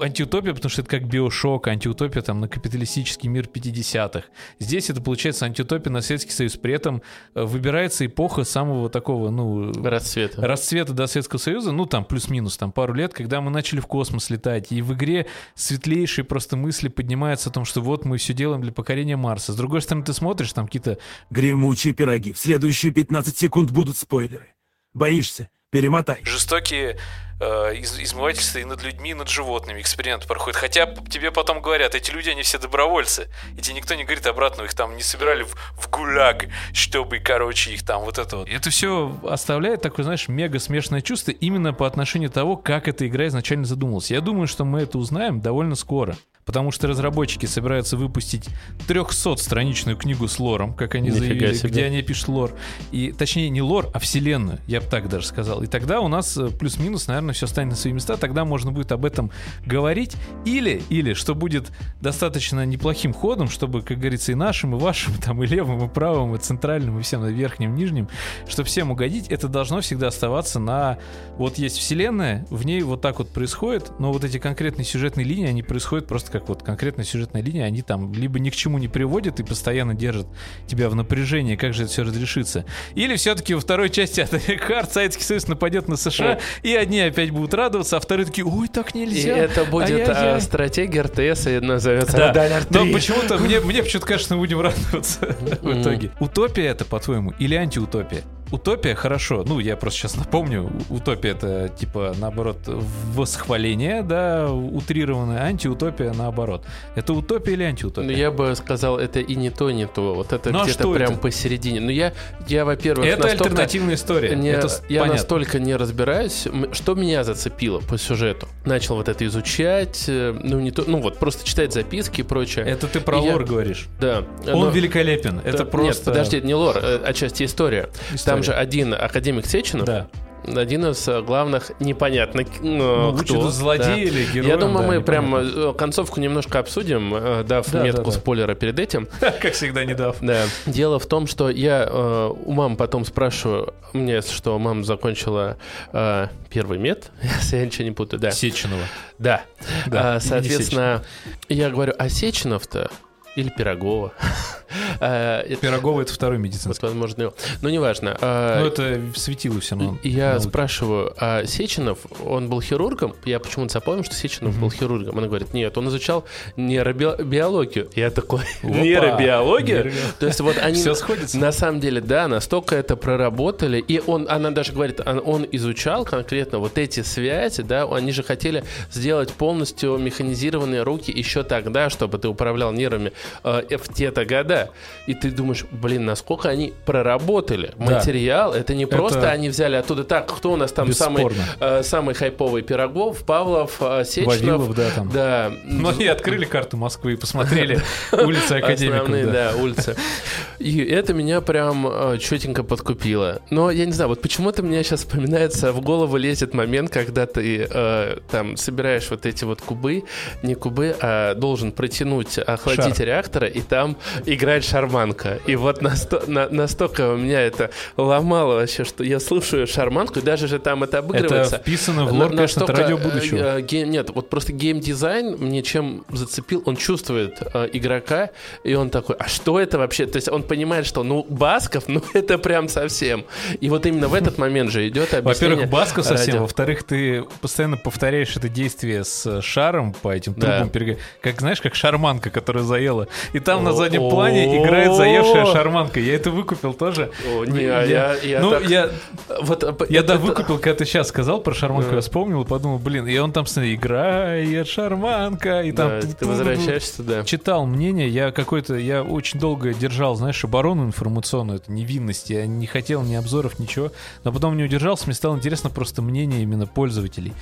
[SPEAKER 3] Антиутопия, потому что это как биошок. Антиутопия там на капиталистический мир 50-х. Здесь это получается антиутопия на Советский Союз. При этом э, выбирается эпоха самого такого, ну...
[SPEAKER 1] Расцвета.
[SPEAKER 3] Расцвета до Советского Союза. Ну, там плюс-минус, там пару лет, когда мы начали в космос летать. И в игре светлейшие просто мысли поднимаются о том, что вот мы все делаем для покорения Марса. С другой стороны, ты смотришь, там какие-то...
[SPEAKER 4] Гремучие пироги. В следующие 15 секунд будут спойлеры. Боишься? Перемотай.
[SPEAKER 3] Жестокие из- измывательства и над людьми, и над животными эксперимент проходит. Хотя тебе потом говорят, эти люди, они все добровольцы. И тебе никто не говорит обратно, их там не собирали в, в гуляг, чтобы, короче, их там вот это вот. Это все оставляет такое, знаешь, мега смешанное чувство именно по отношению того, как эта игра изначально задумалась. Я думаю, что мы это узнаем довольно скоро. Потому что разработчики собираются выпустить 300-страничную книгу с лором, как они
[SPEAKER 1] Нифига
[SPEAKER 3] заявили,
[SPEAKER 1] себе.
[SPEAKER 3] где они пишут лор. И, точнее, не лор, а вселенную, я бы так даже сказал. И тогда у нас э, плюс-минус, наверное, все станет на свои места. Тогда можно будет об этом говорить. Или, или, что будет достаточно неплохим ходом, чтобы, как говорится, и нашим, и вашим, там, и левым, и правым, и центральным, и всем, и верхним, и нижним, чтобы всем угодить, это должно всегда оставаться на... Вот есть вселенная, в ней вот так вот происходит, но вот эти конкретные сюжетные линии, они происходят просто как вот конкретная сюжетная линия, они там либо ни к чему не приводят и постоянно держат тебя в напряжении, как же это все разрешится. Или все-таки во второй части Atomic Heart Советский Союз нападет на США, и одни опять будут радоваться, а вторые такие, ой, так
[SPEAKER 1] И
[SPEAKER 3] нельзя.
[SPEAKER 1] это будет
[SPEAKER 3] Ай-яй-яй».
[SPEAKER 1] а, стратегия РТС и назовется
[SPEAKER 3] Да. Но
[SPEAKER 1] 3.
[SPEAKER 3] почему-то мне, мне почему-то кажется, мы будем радоваться в итоге. Утопия это, по-твоему, или антиутопия? Утопия хорошо, ну я просто сейчас напомню, утопия это типа наоборот восхваление, да, утрированное, антиутопия наоборот. Это утопия или
[SPEAKER 1] Ну,
[SPEAKER 3] антиутопия?
[SPEAKER 1] я бы сказал, это и не то, не то. Вот это
[SPEAKER 3] Ну, а
[SPEAKER 1] где-то
[SPEAKER 3] что
[SPEAKER 1] прям
[SPEAKER 3] это?
[SPEAKER 1] посередине. Ну, я, я во-первых,
[SPEAKER 3] это
[SPEAKER 1] настолько
[SPEAKER 3] альтернативная история.
[SPEAKER 1] не-
[SPEAKER 3] это
[SPEAKER 1] я
[SPEAKER 3] понятно.
[SPEAKER 1] настолько не разбираюсь, что меня зацепило по сюжету. Начал вот это изучать, э, ну, не то, ну, вот, просто читать записки и прочее.
[SPEAKER 3] Это ты про
[SPEAKER 1] И я-
[SPEAKER 3] лор говоришь.
[SPEAKER 1] Да.
[SPEAKER 3] Он
[SPEAKER 1] Но-
[SPEAKER 3] великолепен. Это
[SPEAKER 1] Да,
[SPEAKER 3] просто...
[SPEAKER 1] Нет, подожди, это не лор, э, отчасти история.
[SPEAKER 3] История.
[SPEAKER 1] Там же один академик Сеченов,
[SPEAKER 3] Да.
[SPEAKER 1] один из э, главных непонятно к- ну, кто.
[SPEAKER 3] что-то злодей
[SPEAKER 1] Да.
[SPEAKER 3] или герой.
[SPEAKER 1] Я думаю,
[SPEAKER 3] да,
[SPEAKER 1] мы
[SPEAKER 3] непонятно.
[SPEAKER 1] прям э, концовку немножко обсудим, э, дав
[SPEAKER 3] Да,
[SPEAKER 1] метку
[SPEAKER 3] да, да.
[SPEAKER 1] спойлера перед этим.
[SPEAKER 3] Как всегда, не дав.
[SPEAKER 1] Да. Дело в том, что я э, у мам потом спрашиваю, мне, что мама закончила э, первый мед, если я ничего не путаю, да.
[SPEAKER 3] Сеченова.
[SPEAKER 1] Да.
[SPEAKER 3] Да,
[SPEAKER 1] А, соответственно, я говорю, а Сеченов-то или Пирогова? А, это-
[SPEAKER 3] Пирогова это второй
[SPEAKER 1] Вот,
[SPEAKER 3] медицинский.
[SPEAKER 1] возможно, его. ну, неважно. А,
[SPEAKER 3] Ну, это светило все равно.
[SPEAKER 1] Я спрашиваю, а Сеченов, он был хирургом? Я почему-то запомнил, что Сеченов был хирургом. Она говорит, нет, он изучал нейробиологию. Я такой, нейробиология?
[SPEAKER 3] Нейробио-
[SPEAKER 1] То есть вот они...
[SPEAKER 3] Всё сходится.
[SPEAKER 1] На самом деле, да, настолько это проработали. И он, она даже говорит, он, он изучал конкретно вот эти связи, да, они же хотели сделать полностью механизированные руки еще тогда, чтобы ты управлял нервами э, в те-то года. И ты думаешь, блин, насколько они проработали
[SPEAKER 3] Да.
[SPEAKER 1] материал. Это не
[SPEAKER 3] Это-
[SPEAKER 1] просто они взяли оттуда. Так, кто у нас там самый, э, самый хайповый Пирогов, Павлов, э, Сеченов.
[SPEAKER 3] Вавилов, да, там.
[SPEAKER 1] Да.
[SPEAKER 3] Ну, они открыли карту Москвы и посмотрели улицы академиков.
[SPEAKER 1] Основные,
[SPEAKER 3] да.
[SPEAKER 1] улицы. И это меня прям э, четенько подкупило. Но я не знаю, вот почему-то мне сейчас вспоминается, в голову лезет момент, когда ты э, там собираешь вот эти вот кубы, не кубы, а должен протянуть охладить
[SPEAKER 3] Шар.
[SPEAKER 1] Реактора, и там играет шарманка. И вот насто- на- настолько у меня это ломало вообще, что я слушаю шарманку, и даже же там это обыгрывается.
[SPEAKER 3] Это вписано в
[SPEAKER 1] На-
[SPEAKER 3] лор, конечно, это радио
[SPEAKER 1] э,
[SPEAKER 3] будущего.
[SPEAKER 1] э, ге- нет, вот просто геймдизайн мне чем зацепил, он чувствует э, игрока, и он такой, а что это вообще? То есть он понимает, что, ну, Басков, ну, это прям совсем. И вот именно в этот момент же идет объяснение.
[SPEAKER 3] Во-первых, баску совсем,
[SPEAKER 1] радио.
[SPEAKER 3] во-вторых, ты постоянно повторяешь это действие с шаром по этим
[SPEAKER 1] Да.
[SPEAKER 3] трубам, перег- как знаешь, как шарманка, которая заела. И там на заднем плане играет заевшая шарманка. Я это выкупил тоже.
[SPEAKER 1] Не, а я,
[SPEAKER 3] ну, я,
[SPEAKER 1] Вот, э,
[SPEAKER 3] я да выкупил, когда ты сейчас сказал про шарманку, я вспомнил и подумал, блин, и он там, смотри, играет шарманка, и там...
[SPEAKER 1] Ты возвращаешься, да.
[SPEAKER 3] читал мнение, я какой-то, я очень долго держал, знаешь, оборону информационную, это невинность, я не хотел ни обзоров, ничего, но потом не удержался, мне стало интересно просто мнение именно пользователей.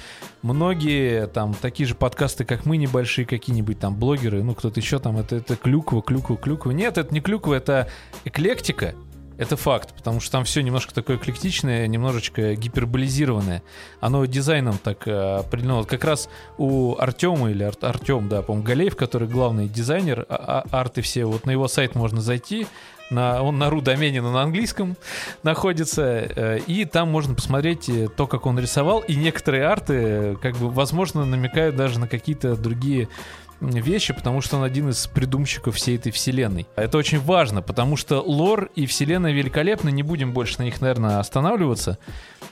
[SPEAKER 3] Многие там такие же подкасты, как мы, небольшие какие-нибудь там блогеры, ну кто-то еще там, это, это клюква, клюква, клюква. Нет, это не клюква, это эклектика. Это факт, потому что там все немножко такое эклектичное, немножечко гиперболизированное. Оно дизайном так э, определено. Вот как раз у Артема или Ар- Артем, да, по-моему, Галеев, который главный дизайнер, а- а- арты все, вот на его сайт можно зайти, на, он на ру-домене, но на английском находится, э, и там можно посмотреть э, то, как он рисовал, и некоторые арты, как бы, возможно, намекают даже на какие-то другие вещи, потому что он один из придумщиков всей этой вселенной. Это очень важно, потому что лор и вселенная великолепны, не будем больше на них, наверное, останавливаться.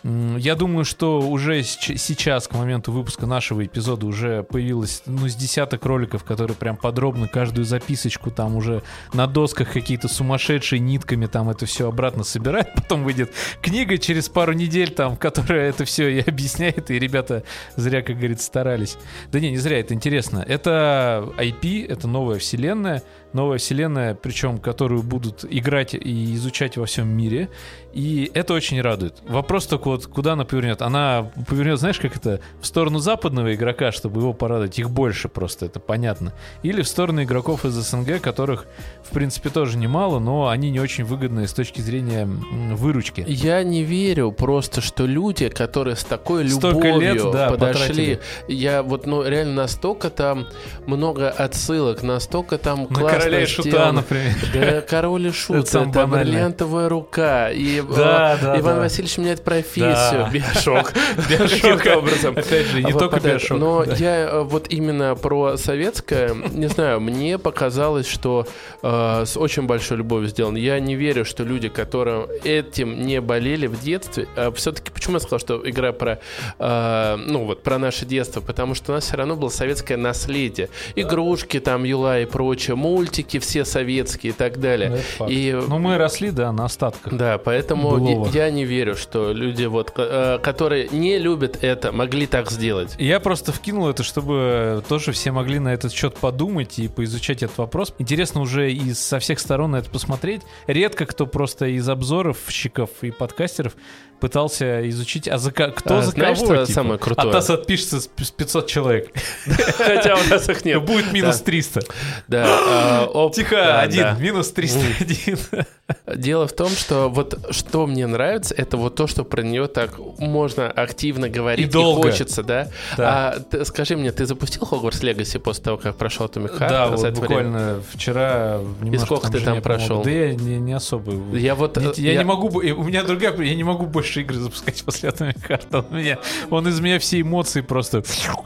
[SPEAKER 3] Я думаю, что уже сейчас, к моменту выпуска нашего эпизода, уже появилось, ну, с десяток роликов, которые прям подробно каждую записочку там уже на досках какие-то сумасшедшие нитками там это все обратно собирают. Потом выйдет книга через пару недель там, которая это все и объясняет, и ребята зря, как говорится, старались. Да не, не зря, это интересно. Это IP, это новая вселенная, новая вселенная, причем которую будут играть и изучать во всем мире. И это очень радует. Вопрос только вот, куда она повернет? Она повернет, знаешь, как это, в сторону западного игрока, чтобы его порадовать. Их больше просто, это понятно. Или в сторону игроков из СНГ, которых, в принципе, тоже немало, но они не очень выгодны с точки зрения выручки.
[SPEAKER 1] Я не верю просто, что люди, которые с такой любовью
[SPEAKER 3] лет, да,
[SPEAKER 1] подошли,
[SPEAKER 3] потратили.
[SPEAKER 1] я вот, ну, реально настолько там много отсылок, настолько там классно
[SPEAKER 3] короля и шута, например.
[SPEAKER 1] Да, король и шут,
[SPEAKER 3] Это
[SPEAKER 1] бриллиантовая рука, и
[SPEAKER 3] Да,
[SPEAKER 1] э,
[SPEAKER 3] да,
[SPEAKER 1] Иван
[SPEAKER 3] да.
[SPEAKER 1] Васильевич меняет профессию,
[SPEAKER 3] Да.
[SPEAKER 1] биошок.
[SPEAKER 3] Биошок,
[SPEAKER 1] образом.
[SPEAKER 3] Опять же, не только. Биошок.
[SPEAKER 1] Но я э, вот именно про советское, не знаю, мне показалось, что э, с очень большой любовью сделано. Я не верю, что люди, которые этим не болели в детстве, все-таки почему я сказал, что игра про, ну вот, про наше детство, потому что у нас все равно было советское наследие. Игрушки там, Юла и прочее, мультики все советские и так далее.
[SPEAKER 3] Ну.
[SPEAKER 1] И
[SPEAKER 3] Ну, мы росли, да, на остатках.
[SPEAKER 1] да, поэтому
[SPEAKER 3] Былого.
[SPEAKER 1] я, я не верю, что люди, вот, э, которые не любят это, могли так сделать.
[SPEAKER 3] Я просто вкинул это, чтобы тоже все могли на этот счет подумать и поизучать этот вопрос. Интересно уже и со всех сторон на это посмотреть. Редко кто просто из обзоровщиков и подкастеров пытался изучить, а за кто
[SPEAKER 1] А
[SPEAKER 3] за
[SPEAKER 1] знаешь,
[SPEAKER 3] кого,
[SPEAKER 1] что
[SPEAKER 3] типа?
[SPEAKER 1] самое крутое?
[SPEAKER 3] От нас отпишется с с 500 человек.
[SPEAKER 1] Хотя у нас их нет.
[SPEAKER 3] Будет минус
[SPEAKER 1] Да.
[SPEAKER 3] 300.
[SPEAKER 1] Да. а,
[SPEAKER 3] Тихо, один, минус 301.
[SPEAKER 1] Дело в том, что вот что мне нравится, это вот то, что про нее так можно активно говорить
[SPEAKER 3] И долго.
[SPEAKER 1] хочется, да.
[SPEAKER 3] Да.
[SPEAKER 1] А ты- скажи мне, ты запустил Хогвартс Легаси после того, как прошел Atomic Heart?
[SPEAKER 3] Да, вот
[SPEAKER 1] это время?
[SPEAKER 3] буквально вчера немножко
[SPEAKER 1] сколько ты
[SPEAKER 3] жене
[SPEAKER 1] там
[SPEAKER 3] помог.
[SPEAKER 1] прошел?
[SPEAKER 3] Да я не, не особо.
[SPEAKER 1] Я вот
[SPEAKER 3] Я,
[SPEAKER 1] э,
[SPEAKER 3] я не могу, у меня другая, я не могу больше игры запускать после этого карты. Он, меня, он из меня все эмоции просто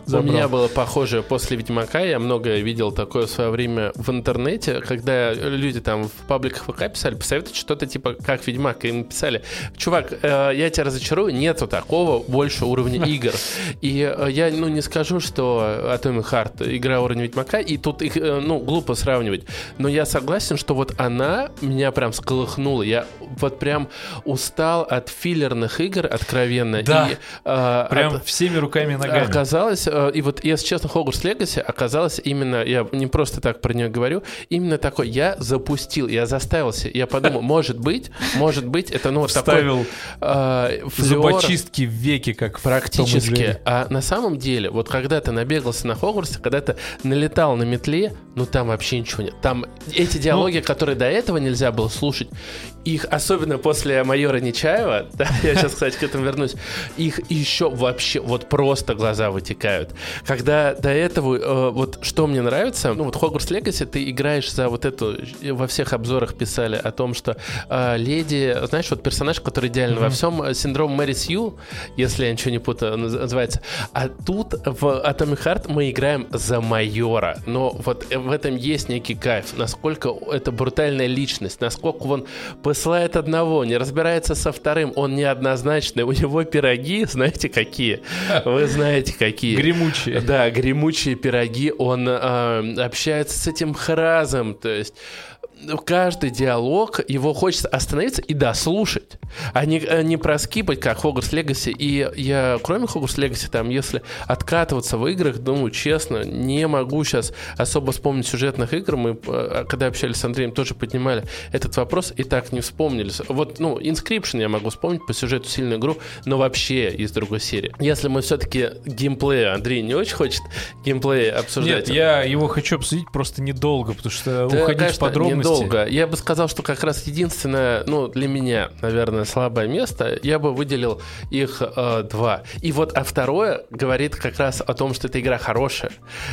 [SPEAKER 1] У
[SPEAKER 3] забрал.
[SPEAKER 1] меня было похожее после Ведьмака. Я много видел такое в свое время в интернете, когда люди там в пабликах ВК писали, посоветуйте что-то типа как Ведьмак. И им писали, чувак, э, я тебя разочарую, нету такого больше уровня игр. И э, я, ну, не скажу, что Atomic Heart игра уровня Ведьмака, и тут их, э, ну, глупо сравнивать. Но я согласен, что вот она меня прям сколыхнула. Я вот прям устал от филлерных игр откровенно.
[SPEAKER 3] Да.
[SPEAKER 1] И, э,
[SPEAKER 3] Прям
[SPEAKER 1] от-
[SPEAKER 3] всеми руками и ногами.
[SPEAKER 1] Оказалось, э, и вот, если честно, Hogwarts Legacy оказалось именно, я не просто так про нее говорю, именно такой, я запустил, я заставился, я подумал, может быть, может быть, это ну вот такой
[SPEAKER 3] Вставил
[SPEAKER 1] э, флёр
[SPEAKER 3] зубочистки в веки, как
[SPEAKER 1] практически. А на самом деле, вот когда ты набегался на Хогвартсе, когда ты налетал на метле, ну там вообще ничего нет. Там эти диалоги, которые до этого нельзя было слушать, их, особенно после майора Нечаева, да, я сейчас, кстати, к этому вернусь, их еще вообще вот просто глаза вытекают. Когда до этого, э, вот что мне нравится, ну вот Hogwarts Legacy, ты играешь за вот эту, э, во всех обзорах писали о том, что э, леди, знаешь, вот персонаж, который идеально во всем, э, синдром Мэри Сью, если я ничего не путаю, наз- называется. А тут в Atomic Heart мы играем за майора. Но вот э, в этом есть некий кайф. Насколько это брутальная личность, насколько он посылает одного, не разбирается со вторым, он неоднозначный. У него пироги, знаете, какие? Вы знаете, какие.
[SPEAKER 3] Гремучие.
[SPEAKER 1] Да, гремучие пироги. Он э, общается с этим хразом. То есть каждый диалог, его хочется остановиться и дослушать, а не, а не проскипать, как Hogwarts Legacy. И я, кроме Hogwarts Legacy, там, если откатываться в играх, думаю, честно, не могу сейчас особо вспомнить сюжетных игр. Мы, э, когда общались с Андреем, тоже поднимали этот вопрос и так не вспомнили. Вот, ну, Inscription я могу вспомнить по сюжету сильную игру, но вообще из другой серии. Если мы все-таки геймплей, Андрей не очень хочет геймплей обсуждать.
[SPEAKER 3] Нет, я его хочу обсудить просто недолго, потому что
[SPEAKER 1] Да,
[SPEAKER 3] уходить
[SPEAKER 1] конечно,
[SPEAKER 3] в подробности
[SPEAKER 1] долго. Я бы сказал, что как раз единственное, ну, для меня, наверное, слабое место, я бы выделил их э, два. И вот, а второе говорит как раз о том, что эта игра хорошая.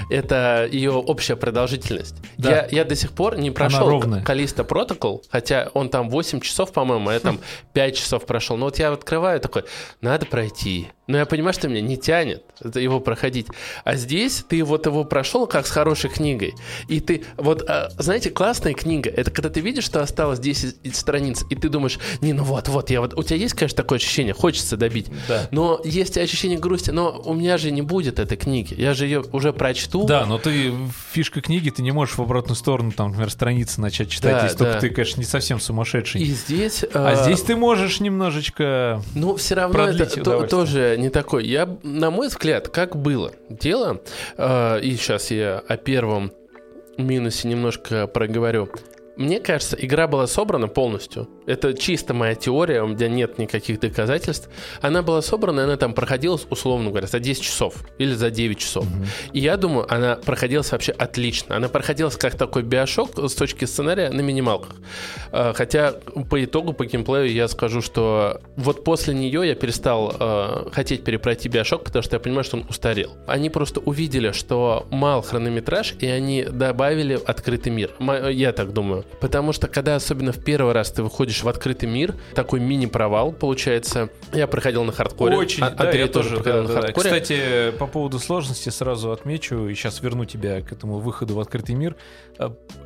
[SPEAKER 1] Это ее общая продолжительность.
[SPEAKER 3] Да.
[SPEAKER 1] Я, я до сих пор не прошел. Калиста Протокол, хотя он там 8 часов, по-моему, а я там 5 часов прошел. Но вот я открываю такой, надо пройти. Но я понимаю, что меня не тянет его проходить. А здесь ты вот его прошел как с хорошей книгой. И ты, вот, а, знаете, классная книга, это когда ты видишь, что осталось 10 страниц, и ты думаешь, не, ну вот, вот, я вот, у тебя есть, конечно, такое ощущение, хочется добить.
[SPEAKER 3] Да.
[SPEAKER 1] Но есть ощущение грусти, но у меня же не будет этой книги. Я же ее уже прочту.
[SPEAKER 3] Да, но ты фишка книги, ты не можешь в обратную сторону, там, например, страницы начать читать,
[SPEAKER 1] Да,
[SPEAKER 3] если только
[SPEAKER 1] да.
[SPEAKER 3] ты, конечно, не совсем сумасшедший.
[SPEAKER 1] И здесь...
[SPEAKER 3] А здесь ты можешь немножечко...
[SPEAKER 1] Ну, все равно это то- тоже не такой. Я, на мой взгляд, как было дело, э, и сейчас я о первом минусе немножко проговорю. Мне кажется, игра была собрана полностью. Это чисто моя теория, у меня нет никаких доказательств. Она была собрана, она там проходилась, условно говоря, за 10 часов или за 9 часов. И я думаю, она проходилась вообще отлично. Она проходилась как такой биошок с точки сценария на минималках. Э, Хотя по итогу, по геймплею я скажу, что вот после нее я перестал э, хотеть перепройти биошок, потому что я понимаю, что он устарел. Они просто увидели, что мал хронометраж, и они добавили открытый мир. Я так думаю. Потому что когда особенно в первый раз ты выходишь в открытый мир, такой мини-провал получается. Я проходил на хардкоре.
[SPEAKER 3] Очень,
[SPEAKER 1] А-
[SPEAKER 3] да,
[SPEAKER 1] Андрей
[SPEAKER 3] я
[SPEAKER 1] тоже
[SPEAKER 3] тоже.
[SPEAKER 1] проходил
[SPEAKER 3] да,
[SPEAKER 1] на
[SPEAKER 3] да, да.
[SPEAKER 1] хардкоре.
[SPEAKER 3] Кстати, по поводу сложности сразу отмечу, и сейчас верну тебя к этому выходу в открытый мир.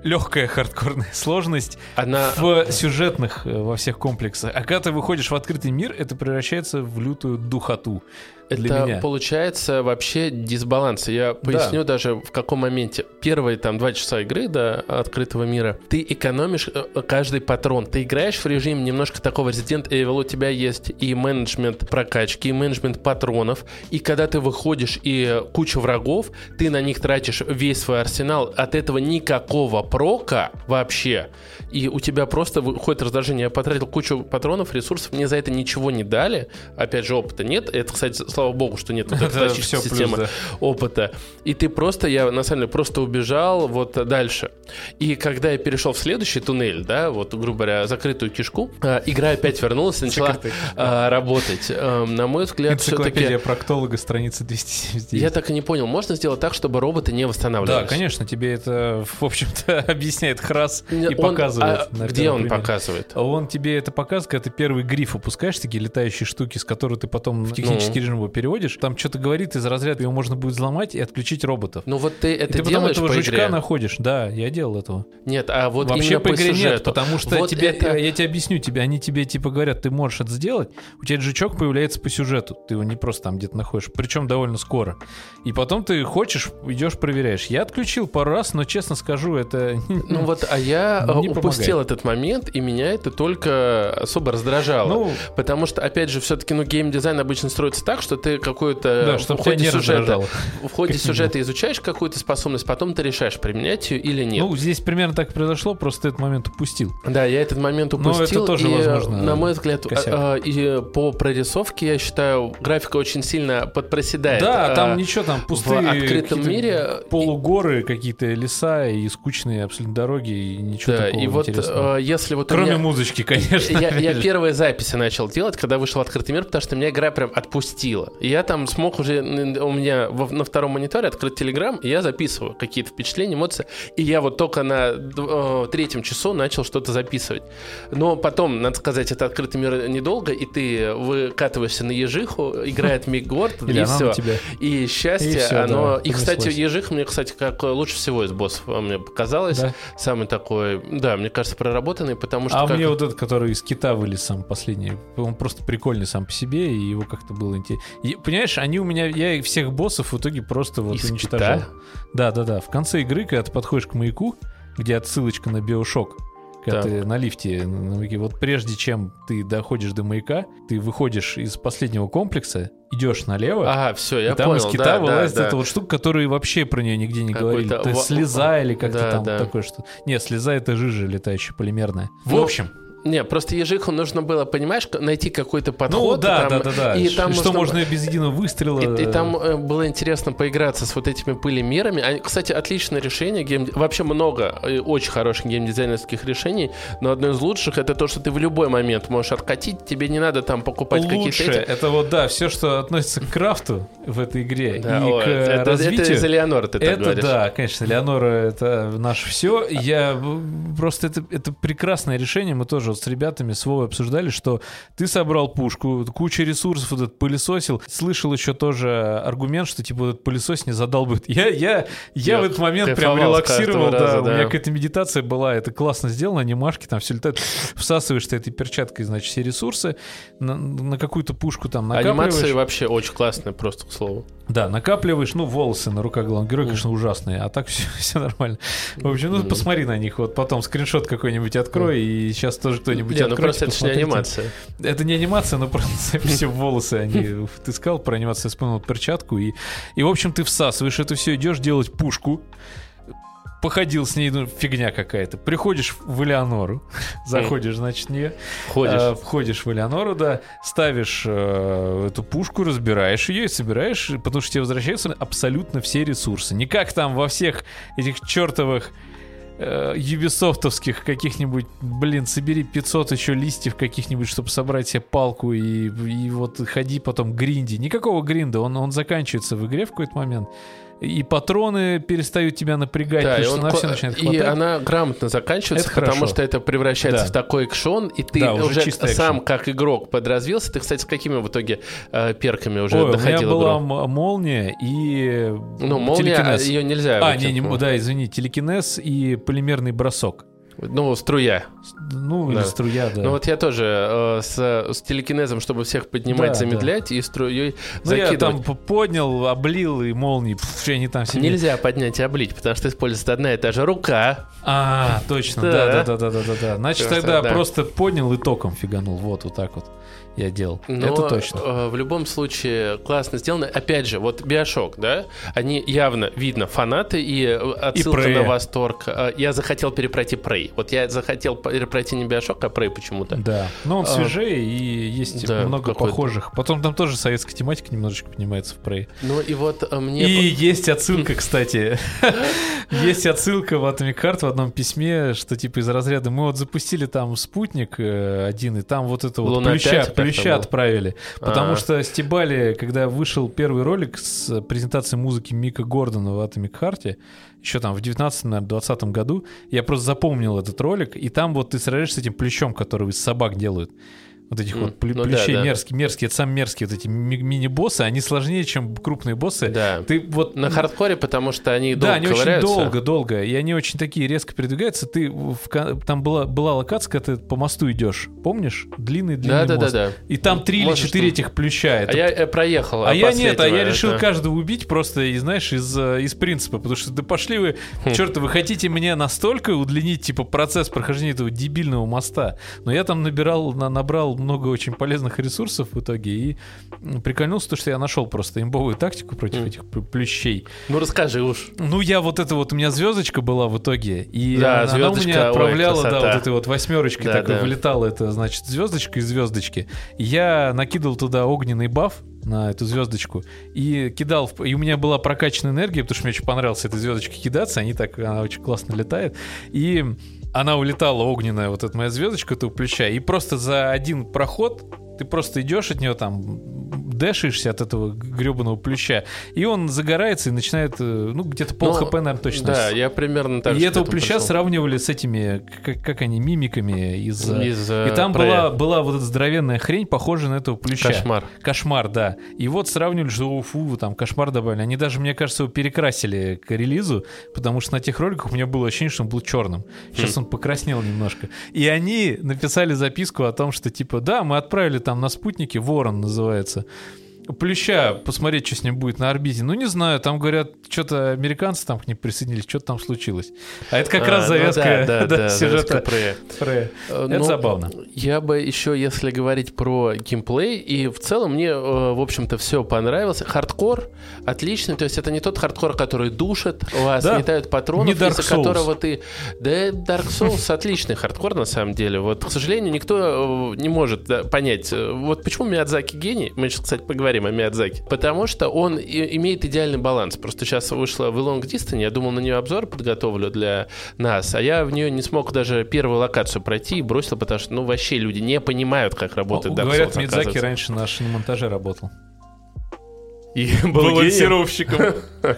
[SPEAKER 3] Легкая хардкорная сложность
[SPEAKER 1] Она
[SPEAKER 3] в сюжетных, э, во всех комплексах. А когда ты выходишь в открытый мир, это превращается в лютую духоту для
[SPEAKER 1] Это
[SPEAKER 3] меня.
[SPEAKER 1] получается вообще дисбаланс. Я поясню даже в каком моменте. Первые там два часа игры до открытого мира ты экономишь э, каждый патрон. Ты играешь в режиме немножко такого Resident Evil. У тебя есть и менеджмент прокачки, и менеджмент патронов. И когда ты выходишь и куча врагов, ты на них тратишь весь свой арсенал. От этого никакого прока вообще. И у тебя просто выходит раздражение. Я потратил кучу патронов, ресурсов, мне за это ничего не дали. Опять же, опыта нет. Это, кстати, слава богу, что нет вот этой системы опыта. И ты просто, я на самом деле просто убежал вот дальше. И когда я перешел в следующий туннель, да, вот, грубо говоря, закрытую кишку, а, игра опять вернулась и начала а, работать. Эм, На мой взгляд, все-таки...
[SPEAKER 3] проктолога, страница 279.
[SPEAKER 1] Я так и не понял, можно сделать так, чтобы роботы не восстанавливались?
[SPEAKER 3] Да, конечно, тебе это, в общем-то, объясняет Храс
[SPEAKER 1] Не,
[SPEAKER 3] и
[SPEAKER 1] он-
[SPEAKER 3] показывает.
[SPEAKER 1] а
[SPEAKER 3] на
[SPEAKER 1] где он
[SPEAKER 3] примере.
[SPEAKER 1] показывает?
[SPEAKER 3] Он тебе это показывает, когда ты первый гриф опускаешь, такие летающие штуки, с которых ты потом в технический
[SPEAKER 1] Ну.
[SPEAKER 3] режим его переводишь. Там что-то говорит из разряда, его можно будет взломать и отключить роботов.
[SPEAKER 1] Ну вот ты
[SPEAKER 3] И
[SPEAKER 1] это
[SPEAKER 3] ты потом
[SPEAKER 1] делаешь
[SPEAKER 3] этого
[SPEAKER 1] по
[SPEAKER 3] жучка
[SPEAKER 1] игре?
[SPEAKER 3] находишь. Да, я делал этого.
[SPEAKER 1] Нет, а вот
[SPEAKER 3] Вообще по игре нет,
[SPEAKER 1] сюжету.
[SPEAKER 3] потому что
[SPEAKER 1] Вот
[SPEAKER 3] тебе,
[SPEAKER 1] это-
[SPEAKER 3] я тебе объясню, тебе, они тебе типа говорят, ты можешь это сделать, у тебя жучок появляется по сюжету, ты его не просто там где-то находишь, причем довольно скоро. И потом ты хочешь, идешь проверяешь. Я отключил пару раз, но честно скажу, это...
[SPEAKER 1] Ну вот, а я Упустил этот момент, и меня это только особо раздражало.
[SPEAKER 3] Ну,
[SPEAKER 1] Потому что, опять же, все-таки, ну, геймдизайн обычно строится так, что ты какую-то
[SPEAKER 3] Да,
[SPEAKER 1] в
[SPEAKER 3] чтобы тебя
[SPEAKER 1] ходе сюжета,
[SPEAKER 3] раздражало.
[SPEAKER 1] в ходе
[SPEAKER 3] Как
[SPEAKER 1] сюжета изучаешь какую-то способность, потом ты решаешь, применять ее или нет.
[SPEAKER 3] Ну, здесь примерно так и произошло, просто ты этот момент упустил.
[SPEAKER 1] Да, я этот момент
[SPEAKER 3] Но это
[SPEAKER 1] упустил.
[SPEAKER 3] тоже,
[SPEAKER 1] и,
[SPEAKER 3] возможно,
[SPEAKER 1] на мой взгляд, а, а, и по прорисовке, я считаю, графика очень сильно подпроседает.
[SPEAKER 3] да,
[SPEAKER 1] а,
[SPEAKER 3] там ничего, там пустые
[SPEAKER 1] в открытом мире
[SPEAKER 3] полугоры, какие-то леса и скучные абсолютно дороги, и ничего
[SPEAKER 1] Да,
[SPEAKER 3] такого
[SPEAKER 1] и вот
[SPEAKER 3] интересного.
[SPEAKER 1] э, если вот
[SPEAKER 3] Кроме
[SPEAKER 1] меня-
[SPEAKER 3] музычки, конечно.
[SPEAKER 1] Я, я первые записи начал делать, когда вышел открытый мир, потому что меня игра прям отпустила. И я там смог уже, у меня на втором мониторе открыть Телеграм, и я записываю какие-то впечатления, эмоции. И я вот только на э, третьем часу начал что-то записывать. Но потом, надо сказать, это открытый мир недолго, и ты выкатываешься на ежиху, играет Мигорд,
[SPEAKER 3] Или
[SPEAKER 1] и все. И счастье, оно... и, кстати,
[SPEAKER 3] понеслось.
[SPEAKER 1] ежих мне, кстати, как лучше всего из боссов мне показалось. Самый такой, да, мне кажется, проработанный, потому что...
[SPEAKER 3] А
[SPEAKER 1] как-
[SPEAKER 3] мне вот этот, который из кита вылез сам последний, он просто прикольный сам по себе, и его как-то было интересно. Понимаешь, они у меня, я всех боссов в итоге просто вот
[SPEAKER 1] Из
[SPEAKER 3] уничтожал.
[SPEAKER 1] кита?
[SPEAKER 3] Да, да, да. В конце игры, когда ты подходишь к маяку, где отсылочка на биошок, когда
[SPEAKER 1] Так.
[SPEAKER 3] ты на лифте, вот прежде чем ты доходишь до маяка, ты выходишь из последнего комплекса, идешь налево,
[SPEAKER 1] Ага, все, я
[SPEAKER 3] и там
[SPEAKER 1] понял.
[SPEAKER 3] из кита
[SPEAKER 1] да,
[SPEAKER 3] вылазит
[SPEAKER 1] да, да.
[SPEAKER 3] эта вот штука, которую вообще про нее нигде не говорили.
[SPEAKER 1] Какой-то
[SPEAKER 3] То есть
[SPEAKER 1] во-
[SPEAKER 3] слеза или как-то
[SPEAKER 1] да,
[SPEAKER 3] там
[SPEAKER 1] да.
[SPEAKER 3] такое что. Нет, слеза это жижа летающая полимерная. В
[SPEAKER 1] Ну,
[SPEAKER 3] общем,
[SPEAKER 1] Не, просто ежиху нужно было, понимаешь, найти какой-то подход.
[SPEAKER 3] Ну да,
[SPEAKER 1] там,
[SPEAKER 3] да, да, да.
[SPEAKER 1] И там
[SPEAKER 3] что
[SPEAKER 1] нужно
[SPEAKER 3] можно без единого выстрела.
[SPEAKER 1] И, и там э, было интересно поиграться с вот этими пылемерами. Они, кстати, отличное решение. Гейм... Вообще много э, очень хороших геймдизайнерских решений, но одно из лучших это то, что ты в любой момент можешь откатить, тебе не надо там покупать
[SPEAKER 3] Лучше.
[SPEAKER 1] какие-то эти...
[SPEAKER 3] Это вот, да, все, что относится к крафту в этой игре
[SPEAKER 1] Да,
[SPEAKER 3] и
[SPEAKER 1] ой,
[SPEAKER 3] к
[SPEAKER 1] это, это
[SPEAKER 3] развитию.
[SPEAKER 1] из Элеонора ты так
[SPEAKER 3] это
[SPEAKER 1] говоришь.
[SPEAKER 3] да, конечно, Леонора это наше все. Я э, просто это, это прекрасное решение. Мы тоже вот с ребятами с Вовой обсуждали, что ты собрал пушку, куча ресурсов, вот этот пылесосил. Слышал еще тоже аргумент, что типа вот этот пылесос не задолбает. Я, я, я
[SPEAKER 1] Я
[SPEAKER 3] в этот момент прям релаксировал, да.
[SPEAKER 1] раза,
[SPEAKER 3] У меня
[SPEAKER 1] да.
[SPEAKER 3] какая-то медитация была, это классно сделано, анимашки там все летают. Всасываешь ты этой перчаткой, значит, все ресурсы на, на какую-то пушку там накапливаешь.
[SPEAKER 1] Анимация вообще очень классная, просто к слову.
[SPEAKER 3] Да, накапливаешь, ну, волосы на руках главного героя, конечно, ужасные, а так все, все нормально. В общем, ну, посмотри на них, вот потом скриншот какой-нибудь открой, и сейчас тоже кто-нибудь
[SPEAKER 1] Не, ну просто это же не анимация.
[SPEAKER 3] Это не анимация, но просто все волосы они... Ты сказал про анимацию, я вспомнил перчатку, и, и, в общем, ты всасываешь это все, идешь делать пушку, походил с ней, ну, фигня какая-то. Приходишь в Элеонору, заходишь, значит, в нее,
[SPEAKER 1] Ходишь.
[SPEAKER 3] а, входишь в Элеонору, да, ставишь э, эту пушку, разбираешь ее и собираешь, потому что тебе возвращаются абсолютно все ресурсы. Не как там во всех этих чертовых э, юбисофтовских каких-нибудь, блин, собери 500 еще листьев каких-нибудь, чтобы собрать себе палку и, и вот ходи потом гринди. Никакого гринда, он, он заканчивается в игре в какой-то момент. И патроны перестают тебя напрягать,
[SPEAKER 1] Да, и,
[SPEAKER 3] потому что
[SPEAKER 1] он
[SPEAKER 3] на
[SPEAKER 1] кла-
[SPEAKER 3] все начинает
[SPEAKER 1] и
[SPEAKER 3] хватать.
[SPEAKER 1] она грамотно заканчивается,
[SPEAKER 3] Это
[SPEAKER 1] потому
[SPEAKER 3] хорошо.
[SPEAKER 1] что это превращается
[SPEAKER 3] Да.
[SPEAKER 1] в такой экшон, и ты
[SPEAKER 3] Да, уже
[SPEAKER 1] уже, сам
[SPEAKER 3] экшен.
[SPEAKER 1] как игрок подразвился. Ты, кстати, с какими в итоге э, перками уже
[SPEAKER 3] Ой, у меня
[SPEAKER 1] доходил
[SPEAKER 3] была
[SPEAKER 1] игру?
[SPEAKER 3] м- молния и
[SPEAKER 1] Ну, молния,
[SPEAKER 3] телекинез.
[SPEAKER 1] ее нельзя.
[SPEAKER 3] А, не, не, да, извини, телекинез и полимерный бросок.
[SPEAKER 1] Ну, струя.
[SPEAKER 3] Ну, или
[SPEAKER 1] Да.
[SPEAKER 3] струя, да.
[SPEAKER 1] Ну вот я тоже э, с, с телекинезом, чтобы всех поднимать,
[SPEAKER 3] Да,
[SPEAKER 1] замедлять и струей
[SPEAKER 3] Ну, я
[SPEAKER 1] закидывать.
[SPEAKER 3] там п- поднял, облил, и молнии, пф, они там себе...
[SPEAKER 1] Нельзя поднять и облить, потому что используется одна и та же рука.
[SPEAKER 3] А, точно,
[SPEAKER 1] Да.
[SPEAKER 3] да, да, да, да, да, да, да. Значит, тогда
[SPEAKER 1] да.
[SPEAKER 3] просто поднял и током фиганул. Вот, вот так вот я делал.
[SPEAKER 1] Но,
[SPEAKER 3] Это точно.
[SPEAKER 1] э, в любом случае классно сделано. Опять же, вот Биошок, да, они явно, видно, фанаты и э, отсылка
[SPEAKER 3] Prey.
[SPEAKER 1] на восторг. Э, Я захотел перепройти Prey. Вот я захотел перепройти не Биошок, а Prey почему-то.
[SPEAKER 3] Да. Но он
[SPEAKER 1] А,
[SPEAKER 3] свежее и есть
[SPEAKER 1] да,
[SPEAKER 3] много похожих. Потом там тоже советская тематика немножечко поднимается в Prey.
[SPEAKER 1] Ну и вот э, мне...
[SPEAKER 3] И есть отсылка, кстати. Есть отсылка в Atomic Heart в одном письме, что типа из разряда мы вот запустили там спутник э, один, и там вот это вот плюща,
[SPEAKER 1] 5 как-то
[SPEAKER 3] плюща
[SPEAKER 1] был.
[SPEAKER 3] отправили. Потому
[SPEAKER 1] А.
[SPEAKER 3] что стебали, когда вышел первый ролик с презентацией музыки Мика Гордона в Atomic Heart, еще там в 19-20 году, я просто запомнил этот ролик, и там вот ты сражаешься с этим плющом, который из собак делают. Вот этих
[SPEAKER 1] М,
[SPEAKER 3] вот плю-
[SPEAKER 1] ну да,
[SPEAKER 3] плющей
[SPEAKER 1] да.
[SPEAKER 3] мерзкие, мерзкие, это самые мерзкие вот эти ми- мини-боссы, они сложнее, чем крупные боссы.
[SPEAKER 1] Да.
[SPEAKER 3] Ты вот
[SPEAKER 1] На хардкоре, потому что они
[SPEAKER 3] да,
[SPEAKER 1] долго
[SPEAKER 3] они очень
[SPEAKER 1] ковыряются.
[SPEAKER 3] долго, долго, и они очень такие резко передвигаются. Ты в там была была локация, когда ты по мосту идешь, помнишь? Длинный длинный
[SPEAKER 1] Да, да, да,
[SPEAKER 3] мост.
[SPEAKER 1] да.
[SPEAKER 3] И там три или четыре этих плюща.
[SPEAKER 1] А
[SPEAKER 3] Это
[SPEAKER 1] я э, проехал.
[SPEAKER 3] а я нет, а я решил
[SPEAKER 1] это-
[SPEAKER 3] каждого убить просто, и знаешь, из, э, из принципа, потому что да пошли вы,
[SPEAKER 1] Хм.
[SPEAKER 3] черт, вы хотите мне настолько удлинить, типа, процесс прохождения этого дебильного моста, но я там набирал, на- набрал много очень полезных ресурсов в итоге, и прикольнулся, то, что я нашел просто имбовую тактику против
[SPEAKER 1] Хм.
[SPEAKER 3] этих плю- плющей.
[SPEAKER 1] Ну расскажи уж.
[SPEAKER 3] Ну, я вот это вот, у меня звездочка была в итоге, и
[SPEAKER 1] Да,
[SPEAKER 3] она, она у
[SPEAKER 1] звездочка,
[SPEAKER 3] меня
[SPEAKER 1] ой,
[SPEAKER 3] отправляла, да,
[SPEAKER 1] красота.
[SPEAKER 3] вот этой вот восьмерочкой
[SPEAKER 1] Да,
[SPEAKER 3] такой
[SPEAKER 1] да.
[SPEAKER 3] вылетала, это, значит, звездочка из звездочки. И Я накидывал туда огненный баф на эту звездочку и кидал, в- и у меня была прокачанная энергия, потому что мне очень понравилось этой звездочкой кидаться, они так, она очень классно летает, и она улетала огненная, вот эта моя звездочка, этого плюща, и просто за один проход ты просто идешь от него там, дэшишься от этого гребаного плюща, и он загорается и начинает, э, ну, где-то пол
[SPEAKER 1] Ну,
[SPEAKER 3] хп, наверное, точно.
[SPEAKER 1] Да, я примерно так
[SPEAKER 3] и этого плюща
[SPEAKER 1] пришел.
[SPEAKER 3] сравнивали с этими, как, как они, мимиками из... э,
[SPEAKER 1] Из, э,
[SPEAKER 3] и там
[SPEAKER 1] Прея.
[SPEAKER 3] была, была вот эта здоровенная хрень, похожая на этого плюща.
[SPEAKER 1] Кошмар.
[SPEAKER 3] Кошмар, да. И вот сравнивали, что «О, фу, там кошмар добавили. Они даже, мне кажется, его перекрасили к релизу, потому что на тех роликах у меня было ощущение, что он был черным. Сейчас
[SPEAKER 1] Хм.
[SPEAKER 3] он покраснел немножко. И они написали записку о том, что типа, да, мы отправили там на спутнике, Ворон называется, Плюща посмотреть, что с ним будет на орбите. Ну, не знаю, там говорят, что-то американцы там к ним присоединились, что-то там случилось. А это как
[SPEAKER 1] А,
[SPEAKER 3] раз
[SPEAKER 1] ну
[SPEAKER 3] завязка
[SPEAKER 1] да, да,
[SPEAKER 3] да,
[SPEAKER 1] да,
[SPEAKER 3] сюжета.
[SPEAKER 1] Прея.
[SPEAKER 3] Прея.
[SPEAKER 1] Э,
[SPEAKER 3] Это
[SPEAKER 1] ну,
[SPEAKER 3] забавно.
[SPEAKER 1] Я бы еще, если говорить про геймплей, и в целом мне, э, в общем-то, все понравилось. Хардкор отличный, то есть это не тот хардкор, который душит вас,
[SPEAKER 3] Да.
[SPEAKER 1] Не
[SPEAKER 3] Dark
[SPEAKER 1] из-за которого ты... Да, Dark Souls отличный хардкор, на самом деле. Вот, к сожалению, никто э, не может понять, э, вот почему Миядзаки гений. Мы сейчас, кстати, поговорим о Миядзаки. Потому что он и- имеет идеальный баланс. Просто сейчас вышла Wo Long Dynasty, я думал, на нее обзор подготовлю для нас, а я в нее не смог даже первую локацию пройти и бросил, потому что, ну, вообще люди не понимают, как работает Dark
[SPEAKER 3] Говорят,
[SPEAKER 1] Souls,
[SPEAKER 3] Миядзаки
[SPEAKER 1] оказывается.
[SPEAKER 3] раньше на шиномонтаже работал.
[SPEAKER 1] И.
[SPEAKER 3] Балансировщиком.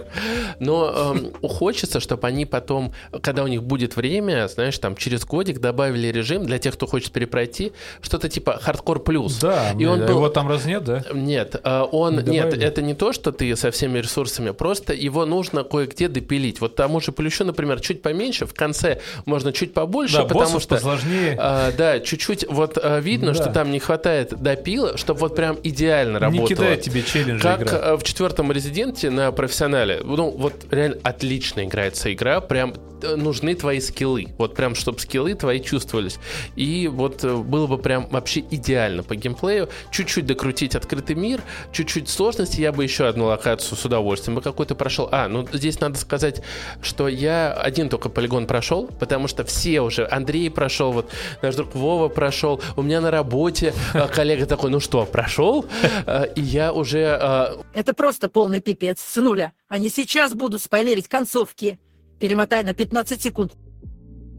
[SPEAKER 1] Но эм, хочется, чтобы они потом, когда у них будет время, знаешь, там через годик добавили режим для тех, кто хочет перепройти, что-то типа хардкор плюс.
[SPEAKER 3] Да,
[SPEAKER 1] и он
[SPEAKER 3] а
[SPEAKER 1] был...
[SPEAKER 3] его там раз нет, да?
[SPEAKER 1] Нет, э, он
[SPEAKER 3] Не
[SPEAKER 1] нет,
[SPEAKER 3] добавили?
[SPEAKER 1] это не то, что ты со всеми ресурсами, просто его нужно кое-где допилить. Вот тому же плющу, например, чуть поменьше, в конце можно чуть побольше,
[SPEAKER 3] Да,
[SPEAKER 1] потому что
[SPEAKER 3] посложнее.
[SPEAKER 1] а, да, чуть-чуть вот а, видно,
[SPEAKER 3] Да.
[SPEAKER 1] что там не хватает допила, чтобы вот прям идеально
[SPEAKER 3] Не
[SPEAKER 1] работало.
[SPEAKER 3] кидает тебе челленджи
[SPEAKER 1] Как
[SPEAKER 3] игра.
[SPEAKER 1] Э, в четвертом Резиденте на профессионале. Ну, вот реально отлично играется игра. Прям э, нужны твои скиллы. Вот прям, чтобы скиллы твои чувствовались. И вот э, было бы прям вообще идеально по геймплею. Чуть-чуть докрутить открытый мир, чуть-чуть сложности. Я бы еще одну локацию с удовольствием бы какой-то прошел. А, ну здесь надо сказать, что я один только полигон прошел, потому что все уже, Андрей прошел, вот наш друг Вова прошел, у меня на работе э, коллега такой, ну что, прошел? И я уже
[SPEAKER 5] Это просто полный пипец, сынуля. Они сейчас будут спойлерить концовки. Перемотай на 15 секунд.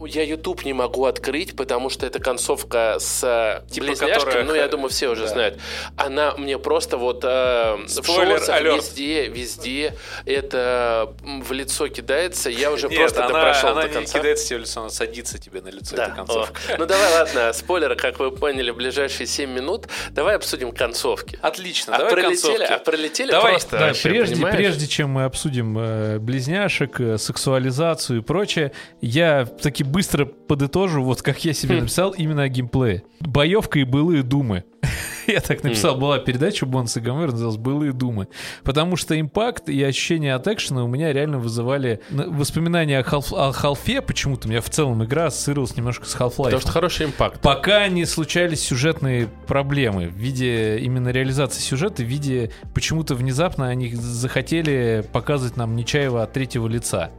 [SPEAKER 1] Я YouTube не могу открыть, потому что это концовка с э,
[SPEAKER 3] Типа,
[SPEAKER 1] близняшками,
[SPEAKER 3] которая
[SPEAKER 1] ну, я думаю, все уже
[SPEAKER 3] да.
[SPEAKER 1] знают. Она мне просто вот э, в
[SPEAKER 3] Спойлер
[SPEAKER 1] шорцах
[SPEAKER 3] алерт.
[SPEAKER 1] везде, везде это в лицо кидается. Я уже
[SPEAKER 3] Нет,
[SPEAKER 1] просто
[SPEAKER 3] она,
[SPEAKER 1] прошел
[SPEAKER 3] она
[SPEAKER 1] до
[SPEAKER 3] не
[SPEAKER 1] конца.
[SPEAKER 3] кидается тебе в лицо, она садится тебе на лицо,
[SPEAKER 1] Да.
[SPEAKER 3] эта концовка.
[SPEAKER 1] О. Ну давай, ладно, спойлеры, как вы поняли, в ближайшие 7 минут. Давай обсудим концовки.
[SPEAKER 3] Отлично,
[SPEAKER 1] А
[SPEAKER 3] давай
[SPEAKER 1] пролетели,
[SPEAKER 3] концовки.
[SPEAKER 1] а пролетели
[SPEAKER 3] Давай,
[SPEAKER 1] просто
[SPEAKER 3] да,
[SPEAKER 1] вообще,
[SPEAKER 3] прежде,
[SPEAKER 1] понимаешь?
[SPEAKER 3] прежде чем мы обсудим э, близняшек, э, сексуализацию и прочее, я таки быстро подытожу, вот как я
[SPEAKER 1] Хм.
[SPEAKER 3] себе написал, именно о геймплее. Боевка и былые думы. Я так написал,
[SPEAKER 1] Хм.
[SPEAKER 3] была передача Бонс и Гомер, называлась «Былые думы». Потому что импакт и ощущение от экшена у меня реально вызывали на- воспоминания о, Half- о Халфе. Почему-то у меня в целом игра ассоциировалась немножко с Half-Life.
[SPEAKER 1] Потому что хороший импакт.
[SPEAKER 3] Пока не случались сюжетные проблемы в виде именно реализации сюжета, в виде почему-то внезапно они захотели показывать нам Нечаева от третьего лица.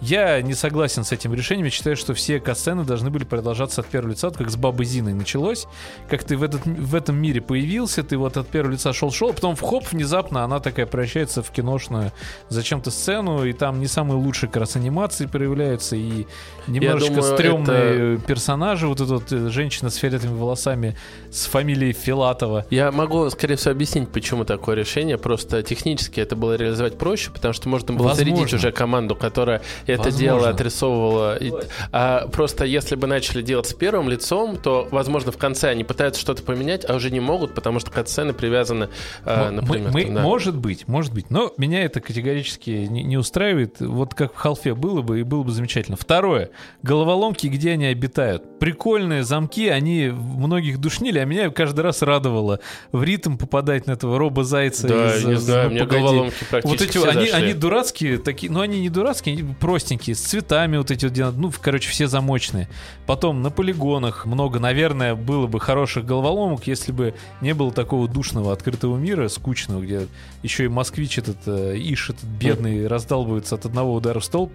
[SPEAKER 3] Я не согласен с этим решением. Я считаю, что все катсцены должны были продолжаться от первого лица, вот как с Бабой Зиной началось. Как ты в, этот, в этом мире появился, ты вот от первого лица шел-шел, потом в хоп, внезапно она такая превращается в киношную зачем-то сцену, и там не самые лучшие как раз анимации проявляются, и немножечко
[SPEAKER 1] думаю,
[SPEAKER 3] стрёмные персонажи, вот эта вот э, женщина с фиолетовыми волосами с фамилией Филатова.
[SPEAKER 1] Я могу, скорее всего, объяснить, почему такое решение. Просто технически это было реализовать проще, потому что можно было
[SPEAKER 3] Возможно.
[SPEAKER 1] зарядить уже команду, которая это
[SPEAKER 3] Возможно.
[SPEAKER 1] дело отрисовывала. И- А просто если бы начали делать с первым лицом, то, возможно, в конце они пытаются что-то поменять, а уже не могут, потому что катсцены привязаны, а, например.
[SPEAKER 3] мы-
[SPEAKER 1] там, да.
[SPEAKER 3] Может быть, может быть. Но меня это категорически не, не устраивает. Вот как в Халфе было бы, и было бы замечательно. Второе. Головоломки, где они обитают. Прикольные замки, они многих душнили, а меня каждый раз радовало в ритм попадать на этого робо-зайца.
[SPEAKER 1] Да,
[SPEAKER 3] из,
[SPEAKER 1] не
[SPEAKER 3] э,
[SPEAKER 1] знаю,
[SPEAKER 3] «Ну,
[SPEAKER 1] мне
[SPEAKER 3] погоди».
[SPEAKER 1] головоломки практически
[SPEAKER 3] Вот эти, они,
[SPEAKER 1] зашли.
[SPEAKER 3] они дурацкие, такие, ну они не дурацкие, они простенькие, с цветами вот эти вот, ну, короче, все замочные. Потом на полигонах много, наверное, было бы хороших головоломок, если бы не было такого душного открытого мира, скучного, где еще и москвич этот, э, Иш этот бедный, раздалбывается от одного удара в столб.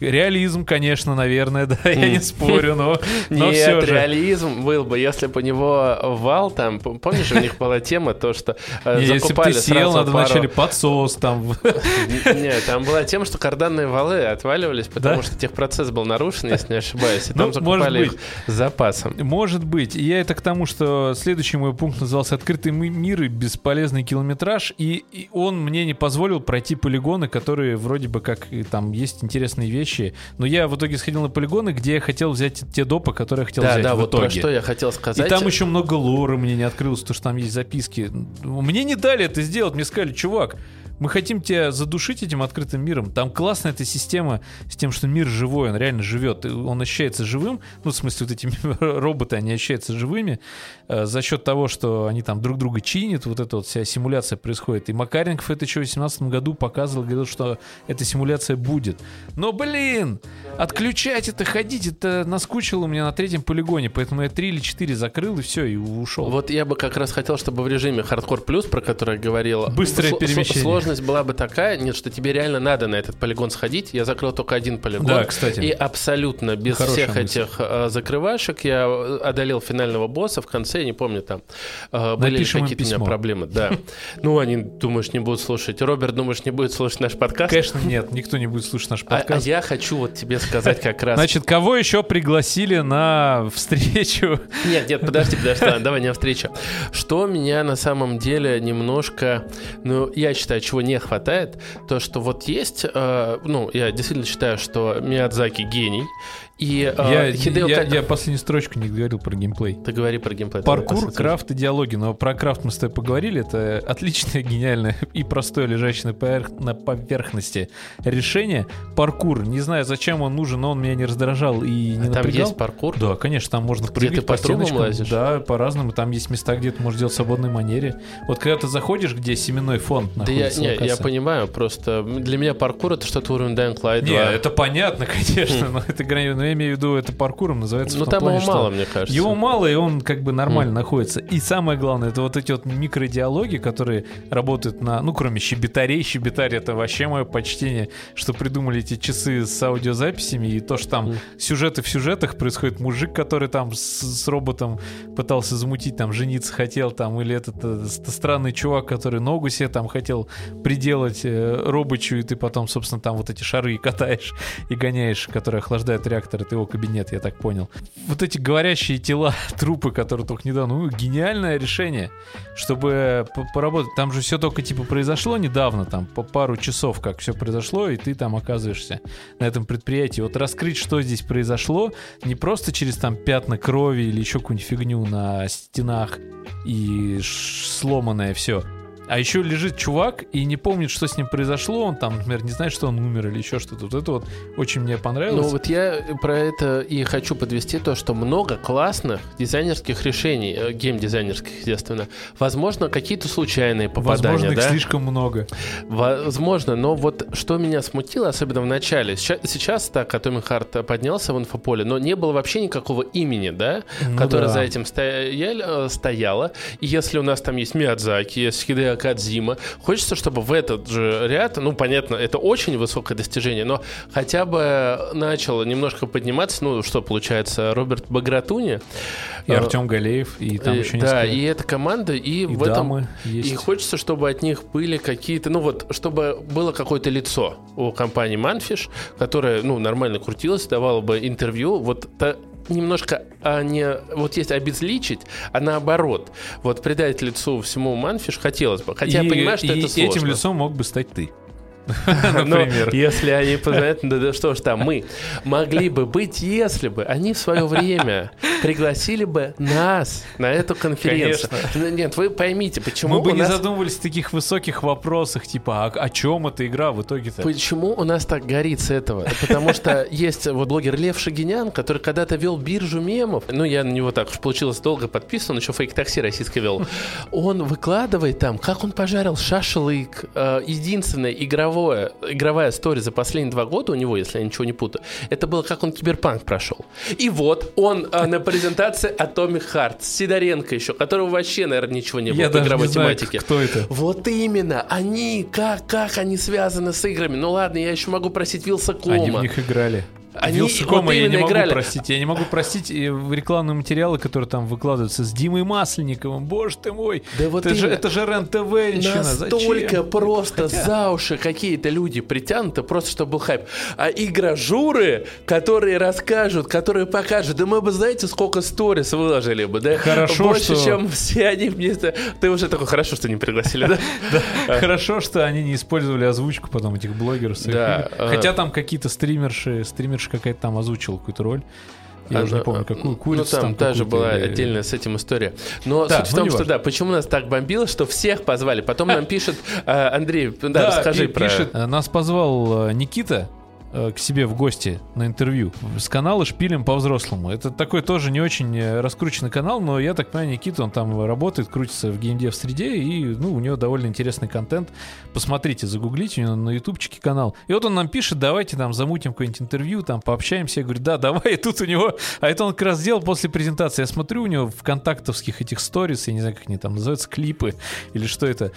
[SPEAKER 3] Реализм, конечно, наверное, да, я не спорю, но, но
[SPEAKER 1] Нет,
[SPEAKER 3] все же.
[SPEAKER 1] реализм был бы, если бы у него вал там, помнишь, у них была тема, то, что э,
[SPEAKER 3] Не, если бы
[SPEAKER 1] закупали
[SPEAKER 3] ты сел, надо
[SPEAKER 1] пару-
[SPEAKER 3] вначале подсос там.
[SPEAKER 1] Нет, там была тема, что карданные валы отваливались, потому
[SPEAKER 3] Да?
[SPEAKER 1] что техпроцесс был нарушен, если не ошибаюсь, и
[SPEAKER 3] Ну,
[SPEAKER 1] там закупали их с запасом.
[SPEAKER 3] Может быть. Я это к тому, что следующий мой пункт назывался «Открытый ми- мир и бесполезный километраж», и, и он мне не позволил пройти полигоны, которые вроде бы как и там есть интересные вещи, но я в итоге сходил на полигоны, где я хотел взять те допы, которые я хотел
[SPEAKER 1] Да,
[SPEAKER 3] взять
[SPEAKER 1] да,
[SPEAKER 3] в
[SPEAKER 1] вот
[SPEAKER 3] итоге.
[SPEAKER 1] про что я хотел
[SPEAKER 3] И
[SPEAKER 1] сказать.
[SPEAKER 3] там еще много лора мне не открылось, то что там есть записки. Мне не дали это сделать, мне сказали, чувак, Мы хотим тебя задушить этим открытым миром. Там классная эта система с тем, что мир живой, он реально живет. Он ощущается живым. Ну, в смысле, вот эти роботы, они ощущаются живыми э, за счет того, что они там друг друга чинят. Вот эта вот вся симуляция происходит. И Макаренков это еще в 2018 году показывал, говорил, что эта симуляция будет. Но, блин, отключать это, ходить, это наскучило мне на третьем полигоне. Поэтому я 3 или 4 закрыл и все, и ушел.
[SPEAKER 1] Вот я бы как раз хотел, чтобы в режиме хардкор плюс, про который я говорил,
[SPEAKER 3] Быстрое перемещение.
[SPEAKER 1] Сложность была бы такая, нет, что тебе реально надо на этот полигон сходить. Я закрыл только один полигон.
[SPEAKER 3] Да, кстати.
[SPEAKER 1] И абсолютно без
[SPEAKER 3] Хорошая
[SPEAKER 1] всех
[SPEAKER 3] мысль.
[SPEAKER 1] этих э, закрывашек я одолел финального босса в конце, я не помню там. э, были какие-то у меня проблемы. Да. Ну, они, думаешь, не будут слушать. Роберт, думаешь, не будет слушать наш подкаст?
[SPEAKER 3] Конечно, нет, никто не будет слушать наш
[SPEAKER 1] А, а
[SPEAKER 3] подкаст.
[SPEAKER 1] я хочу вот тебе сказать как раз.
[SPEAKER 3] Значит, кого еще пригласили на встречу?
[SPEAKER 1] Нет, нет, подожди, подожди, давай не о встрече. Что меня на самом деле немножко, ну, я считаю, чего не хватает, то, что вот есть, э, ну, я действительно считаю, что Миядзаки гений, и э,
[SPEAKER 3] Я,
[SPEAKER 1] Хидео
[SPEAKER 3] я- я последнюю строчку не говорил про геймплей.
[SPEAKER 1] Ты говори про геймплей.
[SPEAKER 3] Паркур, крафт и диалоги. Но про крафт мы с тобой поговорили. Это отличное, гениальное и простое, лежащее на, поверх- на поверхности решение. Паркур. Не знаю, зачем он нужен, но он меня не раздражал и не
[SPEAKER 1] А Там
[SPEAKER 3] напрягал.
[SPEAKER 1] есть паркур?
[SPEAKER 3] Да, конечно, там можно прыгать
[SPEAKER 1] по
[SPEAKER 3] стеночкам.
[SPEAKER 1] лазишь?
[SPEAKER 3] Да, по-разному. Там есть места, где ты можешь делать в свободной манере. Вот когда ты заходишь, где семенной фонд
[SPEAKER 1] Да я,
[SPEAKER 3] находится.
[SPEAKER 1] не, я
[SPEAKER 3] локация.
[SPEAKER 1] понимаю, просто для меня паркур это что-то уровень Dying Light 2.
[SPEAKER 3] Не, это понятно, конечно, но это грани- но я имею в виду, это паркуром называется.
[SPEAKER 1] ну там
[SPEAKER 3] плане,
[SPEAKER 1] его мало, мне кажется.
[SPEAKER 3] Его мало, и он как бы нормально
[SPEAKER 1] Мгм.
[SPEAKER 3] находится. И самое главное, это вот эти вот микродиалоги, которые работают на, ну, кроме щебетарей, щебетарь это вообще мое почтение, что придумали эти часы с аудиозаписями, и то, что там
[SPEAKER 1] Мгм.
[SPEAKER 3] сюжеты в сюжетах происходит, мужик, который там с, с роботом пытался замутить, там, жениться хотел, там, или этот э, ст- странный чувак, который ногу себе там хотел приделать э, робочую, и ты потом, собственно, там вот эти шары катаешь и гоняешь, которые охлаждают реактор, это его кабинет, я так понял. Вот эти говорящие тела, трупы, которые только недавно, ну, гениальное решение, чтобы по- поработать. Там же все только, типа, произошло недавно, там, по пару часов, как все произошло, и ты там оказываешься на этом предприятии. Вот раскрыть, что здесь произошло, не просто через там пятна крови или еще какую-нибудь фигню на стенах и сломанное все. А еще лежит чувак и не помнит, что с ним произошло. Он там, например, не знает, что он умер или еще что-то. Вот это вот очень мне
[SPEAKER 1] Ну
[SPEAKER 3] понравилось.
[SPEAKER 1] вот я про это и хочу подвести то, что много классных дизайнерских решений, э, геймдизайнерских, естественно. Возможно, какие-то случайные попадания,
[SPEAKER 3] Возможно, их
[SPEAKER 1] да?
[SPEAKER 3] слишком много.
[SPEAKER 1] Возможно, но вот что меня смутило, особенно в начале. Сейчас, сейчас так Atomic Heart поднялся в инфополе, но не было вообще никакого имени, да,
[SPEAKER 3] Ну
[SPEAKER 1] которое
[SPEAKER 3] да.
[SPEAKER 1] за этим э, стояло. И если у нас там есть Миядзаки, есть Хидео Кадзима, хочется, чтобы в этот же ряд, ну, понятно, это очень высокое достижение, но хотя бы начал немножко подниматься, ну, что получается, Роберт Багратуни.
[SPEAKER 3] И
[SPEAKER 1] э,
[SPEAKER 3] Артем Галеев, и там
[SPEAKER 1] э,
[SPEAKER 3] еще
[SPEAKER 1] Да, и эта команда, и,
[SPEAKER 3] И
[SPEAKER 1] в этом...
[SPEAKER 3] есть.
[SPEAKER 1] И хочется, чтобы от них были какие-то, ну вот, чтобы было какое-то лицо у компании Manfish, которая, ну, нормально крутилась, давала бы интервью, вот та- немножко а не вот есть обезличить, а наоборот, вот придать лицу всему Манфиш хотелось бы. Хотя
[SPEAKER 3] И-
[SPEAKER 1] я понимаю, что
[SPEAKER 3] и
[SPEAKER 1] это сложно.
[SPEAKER 3] этим лицом мог бы стать ты.
[SPEAKER 1] Но
[SPEAKER 3] Например.
[SPEAKER 1] если они познают, да, что ж там, мы могли бы быть, если бы они в свое время пригласили бы нас на эту конференцию. Ну, Нет, вы поймите, почему
[SPEAKER 3] Мы бы не задумывались о таких высоких вопросах, типа, а о чем эта игра в итоге-то?
[SPEAKER 1] Почему у нас так горит с этого? Потому что есть вот блогер Лев Шагинян, который когда-то вел биржу мемов. Ну, я на него так уж получилось долго подписан, он еще фейк-такси российское вел. Он выкладывает там, как он пожарил шашлык. Э, Единственное игровое, игровая история за последние два года у него, если я ничего не путаю, это было, как он киберпанк прошел. И вот он э, на презентации Atomic Heart Сидоренко еще, которого вообще, наверное, ничего не было
[SPEAKER 3] Я
[SPEAKER 1] по
[SPEAKER 3] даже не
[SPEAKER 1] игровой
[SPEAKER 3] знаю,
[SPEAKER 1] тематике.
[SPEAKER 3] кто это.
[SPEAKER 1] Вот именно, они, как, как они связаны с играми? Ну ладно, я еще могу просить Вилсакома.
[SPEAKER 3] Они в них играли.
[SPEAKER 1] Они
[SPEAKER 3] Вилсакома
[SPEAKER 1] вот
[SPEAKER 3] я не могу
[SPEAKER 1] играли.
[SPEAKER 3] простить. Я не могу простить э, рекламные материалы, которые там выкладываются с Димой Масленниковым. Боже ты мой.
[SPEAKER 1] Да вот
[SPEAKER 3] это, же, это же РЕН-ТВ.
[SPEAKER 1] Настолько просто за уши какие-то люди притянуты, просто чтобы был хайп. А игражуры, которые расскажут, которые покажут, да мы бы, знаете, сколько сторис выложили бы, да?
[SPEAKER 3] Хорошо,
[SPEAKER 1] Больше,
[SPEAKER 3] что-
[SPEAKER 1] чем все они мне... Ты уже такой, хорошо, что не пригласили, да?
[SPEAKER 3] Хорошо, что они не использовали озвучку потом этих блогеров. игр.
[SPEAKER 1] э.
[SPEAKER 3] Хотя там какие-то стримерши, стримерша какая-то там озвучила какую-то роль. Я уже не
[SPEAKER 1] Она-
[SPEAKER 3] помню, какую
[SPEAKER 1] Ну,
[SPEAKER 3] курицу
[SPEAKER 1] там, тоже
[SPEAKER 3] какую-то
[SPEAKER 1] была
[SPEAKER 3] или-
[SPEAKER 1] отдельная с этим история. Но
[SPEAKER 3] Да,
[SPEAKER 1] суть в
[SPEAKER 3] ну,
[SPEAKER 1] том, что
[SPEAKER 3] неважно.
[SPEAKER 1] да, почему нас так бомбило, что всех позвали. Потом нам пишет э, Андрей, да, расскажи про...
[SPEAKER 3] пишет, нас позвал э, Никита к себе в гости на интервью с канала «Шпилем по-взрослому». Это такой тоже не очень э, раскрученный канал, но я так понимаю, Никита, он там работает, крутится в геймдев среде, и ну, у него довольно интересный контент. Посмотрите, загуглите, у него на ютубчике канал. И вот он нам пишет, давайте там замутим какое-нибудь интервью, там пообщаемся. Я говорю, да, давай, и тут у него... А это он как раз сделал после презентации. Я смотрю у него в контактовских этих сторис, я не знаю, как они там называются, клипы или что это.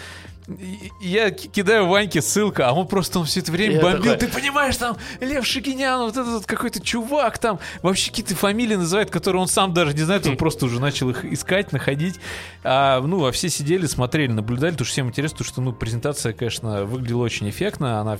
[SPEAKER 3] Я ки- кидаю Ваньке ссылку, а он просто он все это время
[SPEAKER 1] Я
[SPEAKER 3] бомбил.
[SPEAKER 1] такой-
[SPEAKER 3] Ты понимаешь, там Лев Шагинян, вот этот какой-то чувак там, вообще какие-то фамилии называет, которые он сам даже не знает, он просто уже начал их искать, находить. А, ну, а все сидели, смотрели, наблюдали, потому что всем интересно, потому что, ну, презентация, конечно, выглядела очень эффектно, она,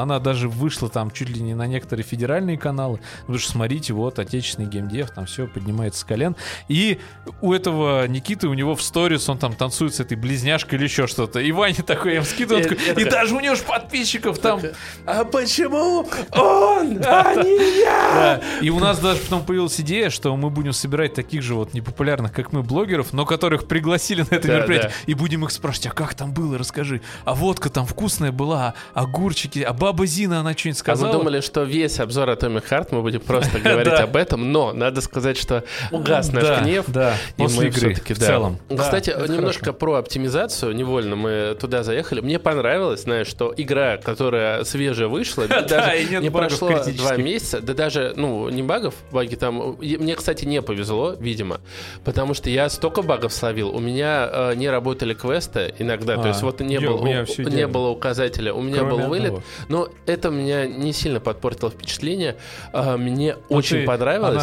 [SPEAKER 3] она даже вышла там чуть ли не на некоторые федеральные каналы, потому что, смотрите, вот, отечественный геймдев, там все поднимается с колен. И у этого Никиты, у него в сторис, он там танцует с этой близняшкой или еще что-то. И Ваня такой, я им скидываю, и даже у него же подписчиков там
[SPEAKER 1] А почему он, а не я?
[SPEAKER 3] И у нас даже потом появилась идея, что мы будем собирать таких же вот непопулярных, как мы, блогеров, но которых пригласили на это мероприятие. И будем их спрашивать, а как там было, расскажи. А водка там вкусная была, а огурчики, а баба Зина, она что-нибудь
[SPEAKER 1] А
[SPEAKER 3] сказала?
[SPEAKER 1] мы думали, что весь обзор Atomic Heart мы будем просто говорить об этом, но надо сказать, что угас наш гнев.
[SPEAKER 3] да,
[SPEAKER 1] И
[SPEAKER 3] после
[SPEAKER 1] мы
[SPEAKER 3] игры в целом.
[SPEAKER 1] Кстати, немножко про оптимизацию. Невольно мы туда заехали. Мне понравилось, знаешь, что игра, которая свежая вышла,
[SPEAKER 3] Да,
[SPEAKER 1] даже не прошло два месяца, да даже, ну, не багов, баги там... Мне, кстати, не повезло, видимо, потому что я столько багов словил. У меня э, не работали квесты иногда, то
[SPEAKER 3] А,
[SPEAKER 1] есть вот не, было, указателя, у меня был вылет, но это меня не сильно подпортило впечатление. А, Мне
[SPEAKER 3] Ну,
[SPEAKER 1] очень понравилось.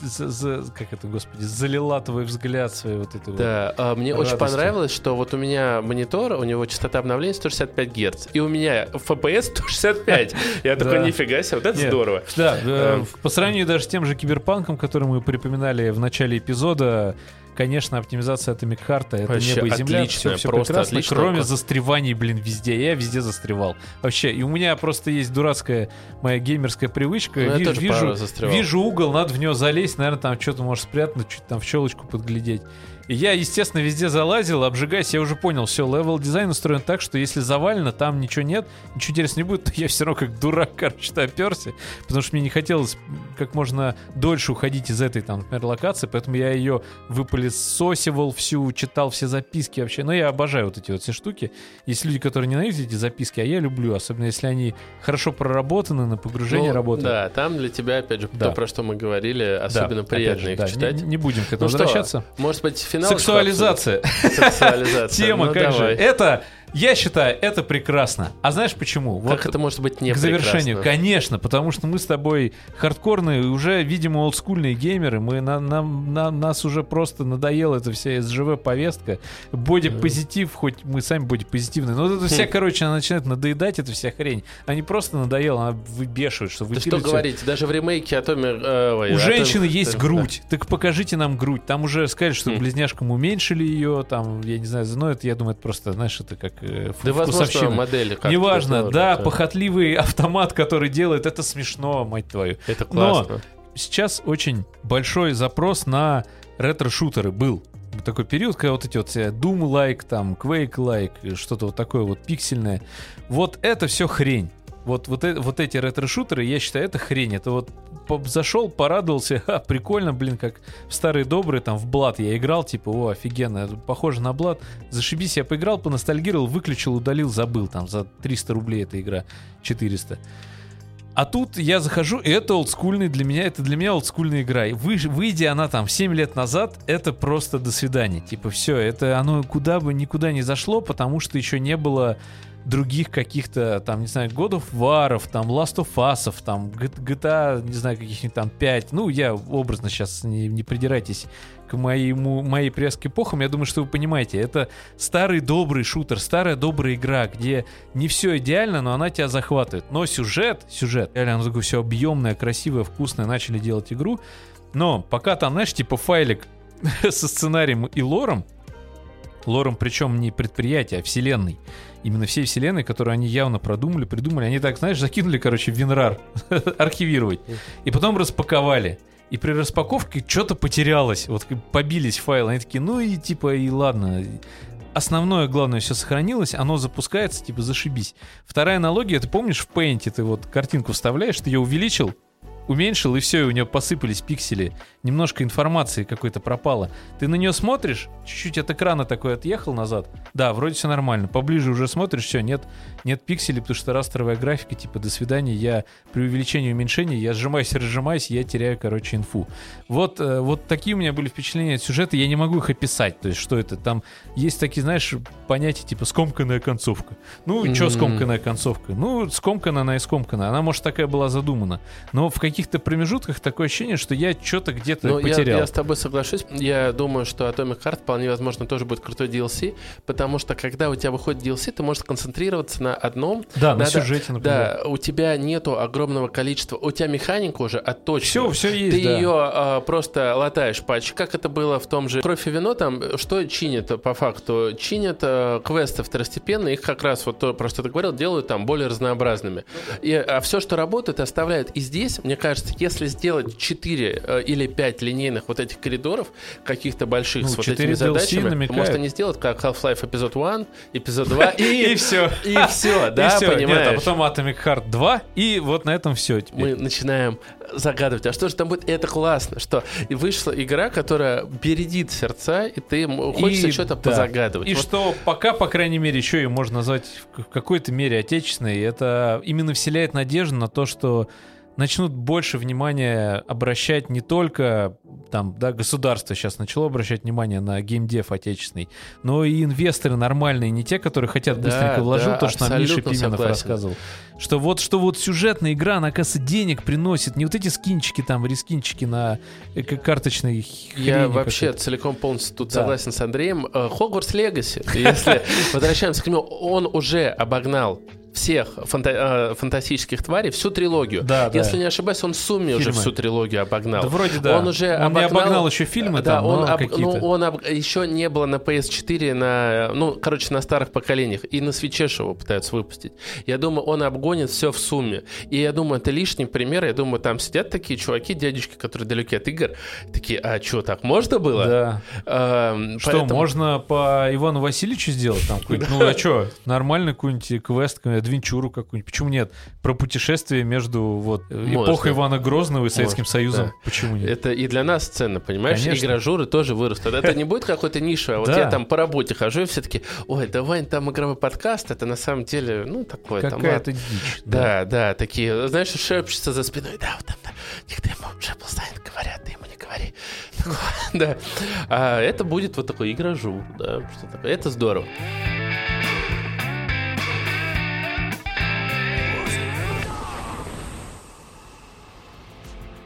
[SPEAKER 3] За- за- как это, господи, залила твой взгляд своей вот этой вот.
[SPEAKER 1] Да, а, мне очень
[SPEAKER 3] радостью.
[SPEAKER 1] понравилось, что вот у меня монитор, у него частота обновления 165 Гц, и у меня FPS 165. Я такой, нифига себе, вот это здорово.
[SPEAKER 3] Да, э,
[SPEAKER 1] Эм.
[SPEAKER 3] по сравнению даже с тем же киберпанком, который мы припоминали в начале эпизода, конечно, оптимизация Atomic Heart это
[SPEAKER 1] Вообще
[SPEAKER 3] небо и земля,
[SPEAKER 1] отличная,
[SPEAKER 3] все,
[SPEAKER 1] просто
[SPEAKER 3] прекрасно,
[SPEAKER 1] отлично.
[SPEAKER 3] кроме застреваний, блин, везде. Я везде застревал. Вообще, и у меня просто есть дурацкая моя геймерская привычка.
[SPEAKER 1] Ну,
[SPEAKER 3] вижу,
[SPEAKER 1] застревал.
[SPEAKER 3] вижу угол, надо в него залезть, наверное, там что-то может спрятать, чуть там в щелочку подглядеть. И я, естественно, везде залазил, обжигаясь, я уже понял, все, level design устроен так, что если завалено, там ничего нет, ничего интересного не будет, то я все равно как дурак, короче, оперся, потому что мне не хотелось как можно дольше уходить из этой, там, например, локации, поэтому я ее выпылесосивал всю, читал все записки вообще, но я обожаю вот эти вот все штуки. Есть люди, которые ненавидят эти записки, а я люблю, особенно если они хорошо проработаны, на погружение
[SPEAKER 1] Ну,
[SPEAKER 3] работают.
[SPEAKER 1] Да, там для тебя, опять же,
[SPEAKER 3] Да.
[SPEAKER 1] то, про что мы говорили,
[SPEAKER 3] Да,
[SPEAKER 1] особенно
[SPEAKER 3] опять
[SPEAKER 1] приятно
[SPEAKER 3] же,
[SPEAKER 1] их
[SPEAKER 3] да,
[SPEAKER 1] читать.
[SPEAKER 3] Не, не будем к
[SPEAKER 1] Ну
[SPEAKER 3] этому
[SPEAKER 1] что,
[SPEAKER 3] возвращаться.
[SPEAKER 1] может быть, финал?
[SPEAKER 3] Сексуализация.
[SPEAKER 1] Сексуализация.
[SPEAKER 3] Тема,
[SPEAKER 1] Ну,
[SPEAKER 3] как же. Это, я считаю, это прекрасно. А знаешь почему?
[SPEAKER 1] Как это может быть не
[SPEAKER 3] к завершению.
[SPEAKER 1] прекрасно?
[SPEAKER 3] Конечно, потому что мы с тобой хардкорные, уже, видимо, олдскульные геймеры. Мы, на, нам- на- нас уже просто надоела эта вся СЖВ-повестка. Боди-позитив, хоть мы сами боди-позитивные. Но вот это вся,
[SPEAKER 1] Хм.
[SPEAKER 3] короче, она начинает надоедать, эта вся хрень. Она не просто надоела, она выбешивает, что
[SPEAKER 1] Да
[SPEAKER 3] вы
[SPEAKER 1] что говорить, даже в ремейке Atomic... э, ой,
[SPEAKER 3] у женщины есть
[SPEAKER 1] да.
[SPEAKER 3] грудь. Так покажите нам грудь. Там уже сказали, что
[SPEAKER 1] Хм.
[SPEAKER 3] близняшкам уменьшили ее. Там, я не знаю, но это, я думаю, это просто, знаешь, это как э,
[SPEAKER 1] Да, возможно, модели как-то
[SPEAKER 3] Неважно,
[SPEAKER 1] тоже,
[SPEAKER 3] да, похотливый автомат, который делает, это смешно, мать твою.
[SPEAKER 1] Это
[SPEAKER 3] Но-
[SPEAKER 1] классно.
[SPEAKER 3] Сейчас очень большой запрос на ретро-шутеры был. Такой период, когда вот эти вот Doom-like, там, Quake-like, что-то вот такое вот пиксельное. Вот это все хрень. Вот, вот, э- вот эти ретро-шутеры, я считаю, это хрень. Это вот зашел, порадовался, ха, прикольно, блин, как в старые добрые, там, в Блад я играл, типа, о, офигенно, похоже на Блад. Зашибись, я поиграл, поностальгировал, выключил, удалил, забыл, там, за 300 рублей эта игра, 400. А тут я захожу, и это олдскульный для меня, это для меня олдскульная игра. И вы, выйдя она там 7 лет назад, это просто до свидания. Типа все, это оно куда бы никуда не зашло, потому что еще не было других каких-то, там, не знаю, God of War, там, Last of Us, там, GTA, не знаю, каких-нибудь там 5. Ну, я образно сейчас не, не придирайтесь к моему, моей к эпохам, я думаю, что вы понимаете, это старый добрый шутер, старая добрая игра, где не все идеально, но она тебя захватывает. Но сюжет, сюжет, реально, оно такое все объемное, красивое, вкусное, начали делать игру. Но пока там, знаешь, типа файлик со сценарием и лором, Лором причем не предприятия, а вселенной. Именно всей вселенной, которую они явно продумали, придумали. Они так, знаешь, закинули, короче, в Винрар архивировать. И потом распаковали. И при распаковке что-то потерялось. Вот побились файлы. Они такие, ну и типа, и ладно. Основное, главное, все сохранилось, оно запускается, типа, зашибись. Вторая аналогия, ты помнишь, в Paint ты вот картинку вставляешь, ты ее увеличил, уменьшил, и все, и у нее посыпались пиксели. Немножко информации какой-то пропало. Ты на нее смотришь, чуть-чуть от экрана такой отъехал назад. Да, вроде все нормально. Поближе уже смотришь, все, нет, нет пикселей, потому что растровая графика, типа, до свидания, я при увеличении уменьшении, я сжимаюсь разжимаюсь, я теряю, короче, инфу. Вот, э, вот такие у меня были впечатления от сюжета, я не могу их описать. То есть, что это? Там есть такие, знаешь, понятия, типа, скомканная концовка. Ну, mm-hmm. что скомканная концовка? Ну, скомкана она и скомкана. Она, может, такая была задумана. Но в каких-то промежутках такое ощущение, что я что-то где-то
[SPEAKER 1] Ну, я,
[SPEAKER 3] потерял.
[SPEAKER 1] я с тобой соглашусь. Я думаю, что Atomic Heart вполне возможно тоже будет крутой DLC, потому что когда у тебя выходит DLC, ты можешь концентрироваться на одном.
[SPEAKER 3] Да, на
[SPEAKER 1] Надо-
[SPEAKER 3] сюжете, например.
[SPEAKER 1] Да, у тебя нету огромного количества. У тебя механика уже отточена.
[SPEAKER 3] Все, все есть,
[SPEAKER 1] Ты
[SPEAKER 3] да.
[SPEAKER 1] ее а, просто латаешь патч. Как это было в том же «Кровь и вино», там что чинят по факту? Чинят а, квесты второстепенные, их как раз, вот то, про что ты говорил, делают там более разнообразными. И, а все, что работает, оставляют. И здесь, мне кажется, если сделать 4 или 5 линейных вот этих коридоров, каких-то больших,
[SPEAKER 3] Ну,
[SPEAKER 1] с вот
[SPEAKER 3] 4
[SPEAKER 1] этими
[SPEAKER 3] DLC
[SPEAKER 1] задачами,
[SPEAKER 3] намекают.
[SPEAKER 1] может, они сделают как Half-Life эпизод 1, эпизод 2,
[SPEAKER 3] И все.
[SPEAKER 1] и все, да,
[SPEAKER 3] все.
[SPEAKER 1] понимаешь?
[SPEAKER 3] А потом Atomic Heart 2, и вот на этом все
[SPEAKER 1] мы начинаем загадывать, а что же там будет? И это классно, что и вышла игра, которая бередит сердца, и ты хочется
[SPEAKER 3] И-
[SPEAKER 1] что-то
[SPEAKER 3] да.
[SPEAKER 1] позагадывать.
[SPEAKER 3] И
[SPEAKER 1] Вот
[SPEAKER 3] что пока, по крайней мере, еще и можно назвать в какой-то мере отечественной, это именно вселяет надежду на то, что начнут больше внимания обращать не только там, да, государство сейчас начало обращать внимание на геймдев отечественный, но и инвесторы нормальные, не те, которые хотят
[SPEAKER 1] Да,
[SPEAKER 3] быстренько вложил,
[SPEAKER 1] да,
[SPEAKER 3] то, что нам Миша Пименов
[SPEAKER 1] согласен.
[SPEAKER 3] рассказывал. Что вот, что вот сюжетная игра, она, оказывается, денег приносит, не вот эти скинчики там, рескинчики на э, карточной
[SPEAKER 1] Я вообще целиком полностью тут
[SPEAKER 3] Да.
[SPEAKER 1] согласен с Андреем. Э, Хогвартс Легаси, если возвращаемся к нему, он уже обогнал всех фанта- э, фантастических тварей, всю трилогию.
[SPEAKER 3] Да, да.
[SPEAKER 1] Если не ошибаюсь, он в сумме уже
[SPEAKER 3] Фильмы.
[SPEAKER 1] всю трилогию обогнал.
[SPEAKER 3] Да вроде да.
[SPEAKER 1] Он уже
[SPEAKER 3] Он не
[SPEAKER 1] обогнал,
[SPEAKER 3] обогнал еще фильмы
[SPEAKER 1] да,
[SPEAKER 3] там,
[SPEAKER 1] он,
[SPEAKER 3] но
[SPEAKER 1] об- ну, он об- еще не было на PS4, на, ну, короче, на старых поколениях. И на свече ж его пытаются выпустить. Я думаю, он обгонит все в сумме. И я думаю, это лишний пример. Я думаю, там сидят такие чуваки, дядечки, которые далеки от игр, такие, а что, так можно было?
[SPEAKER 3] Да.
[SPEAKER 1] Эм,
[SPEAKER 3] Что,
[SPEAKER 1] поэтому-
[SPEAKER 3] можно по Ивану Васильевичу сделать там? Ну, а что, нормальный какой-нибудь квест, адвенчуру какую-нибудь? Почему нет? Про путешествие между вот э,
[SPEAKER 1] Можно.
[SPEAKER 3] эпохой Ивана Грозного и Советским
[SPEAKER 1] Можно,
[SPEAKER 3] Союзом.
[SPEAKER 1] да.
[SPEAKER 3] Почему нет?
[SPEAKER 1] Это и для нас ценно, понимаешь?
[SPEAKER 3] Конечно.
[SPEAKER 1] И гражуры тоже вырастут. Это не будет какой-то нишевый. А вот я там по работе хожу, и все таки ой, да, Вань, там игровой подкаст, это на самом деле, ну, такое. там,
[SPEAKER 3] Какая-то
[SPEAKER 1] ладно».
[SPEAKER 3] дичь.
[SPEAKER 1] Да, да, такие, знаешь, шепчутся за спиной, да, вот там, да, никто ему Джеплстайн говорят, ты ему не говори. Да. А это будет вот такой игражу, да, что такое. Это здорово.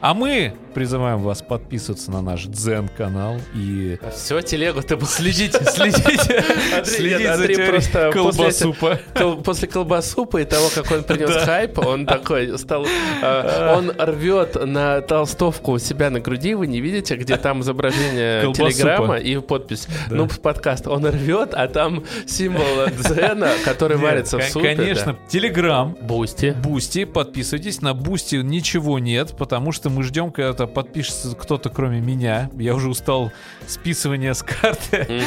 [SPEAKER 3] А мы призываем вас подписываться на наш Дзен-канал и
[SPEAKER 1] Все, телегу ты был.
[SPEAKER 3] следите, следить
[SPEAKER 1] нет,
[SPEAKER 3] за
[SPEAKER 1] просто после
[SPEAKER 3] колбасупа.
[SPEAKER 1] Кол- После колбасупа и того, как он принес хайп, он такой стал... э, он рвет на толстовку у себя на груди, вы не видите, где там изображение телеграмма и подпись. Ну, подкаст. Он рвет, а там символ дзена, который варится в супе.
[SPEAKER 3] Конечно, Телеграм,
[SPEAKER 1] Boosty.
[SPEAKER 3] Boosty, подписывайтесь. На Boosty ничего нет, потому что мы ждем, когда подпишется кто-то, кроме меня. Я уже устал списывания с карты.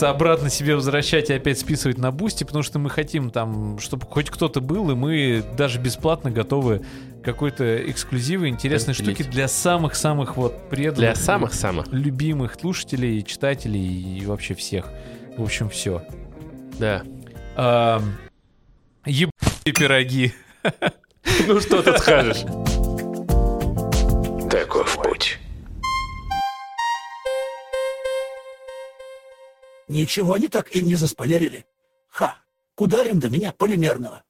[SPEAKER 3] Обратно себе возвращать и опять списывать на Boosty, потому что мы хотим там, чтобы хоть кто-то был, и мы даже бесплатно готовы какой-то эксклюзивы, интересные
[SPEAKER 1] Разделить.
[SPEAKER 3] штуки для самых-самых вот преданных,
[SPEAKER 1] Для самых-самых.
[SPEAKER 3] любимых слушателей, читателей и вообще всех. В общем, все.
[SPEAKER 1] Да.
[SPEAKER 3] Ебаные пироги.
[SPEAKER 1] Ну, что тут скажешь?
[SPEAKER 6] Таков путь.
[SPEAKER 4] Ничего они так и не заспойлерили. Ха, ударим до меня полимерного.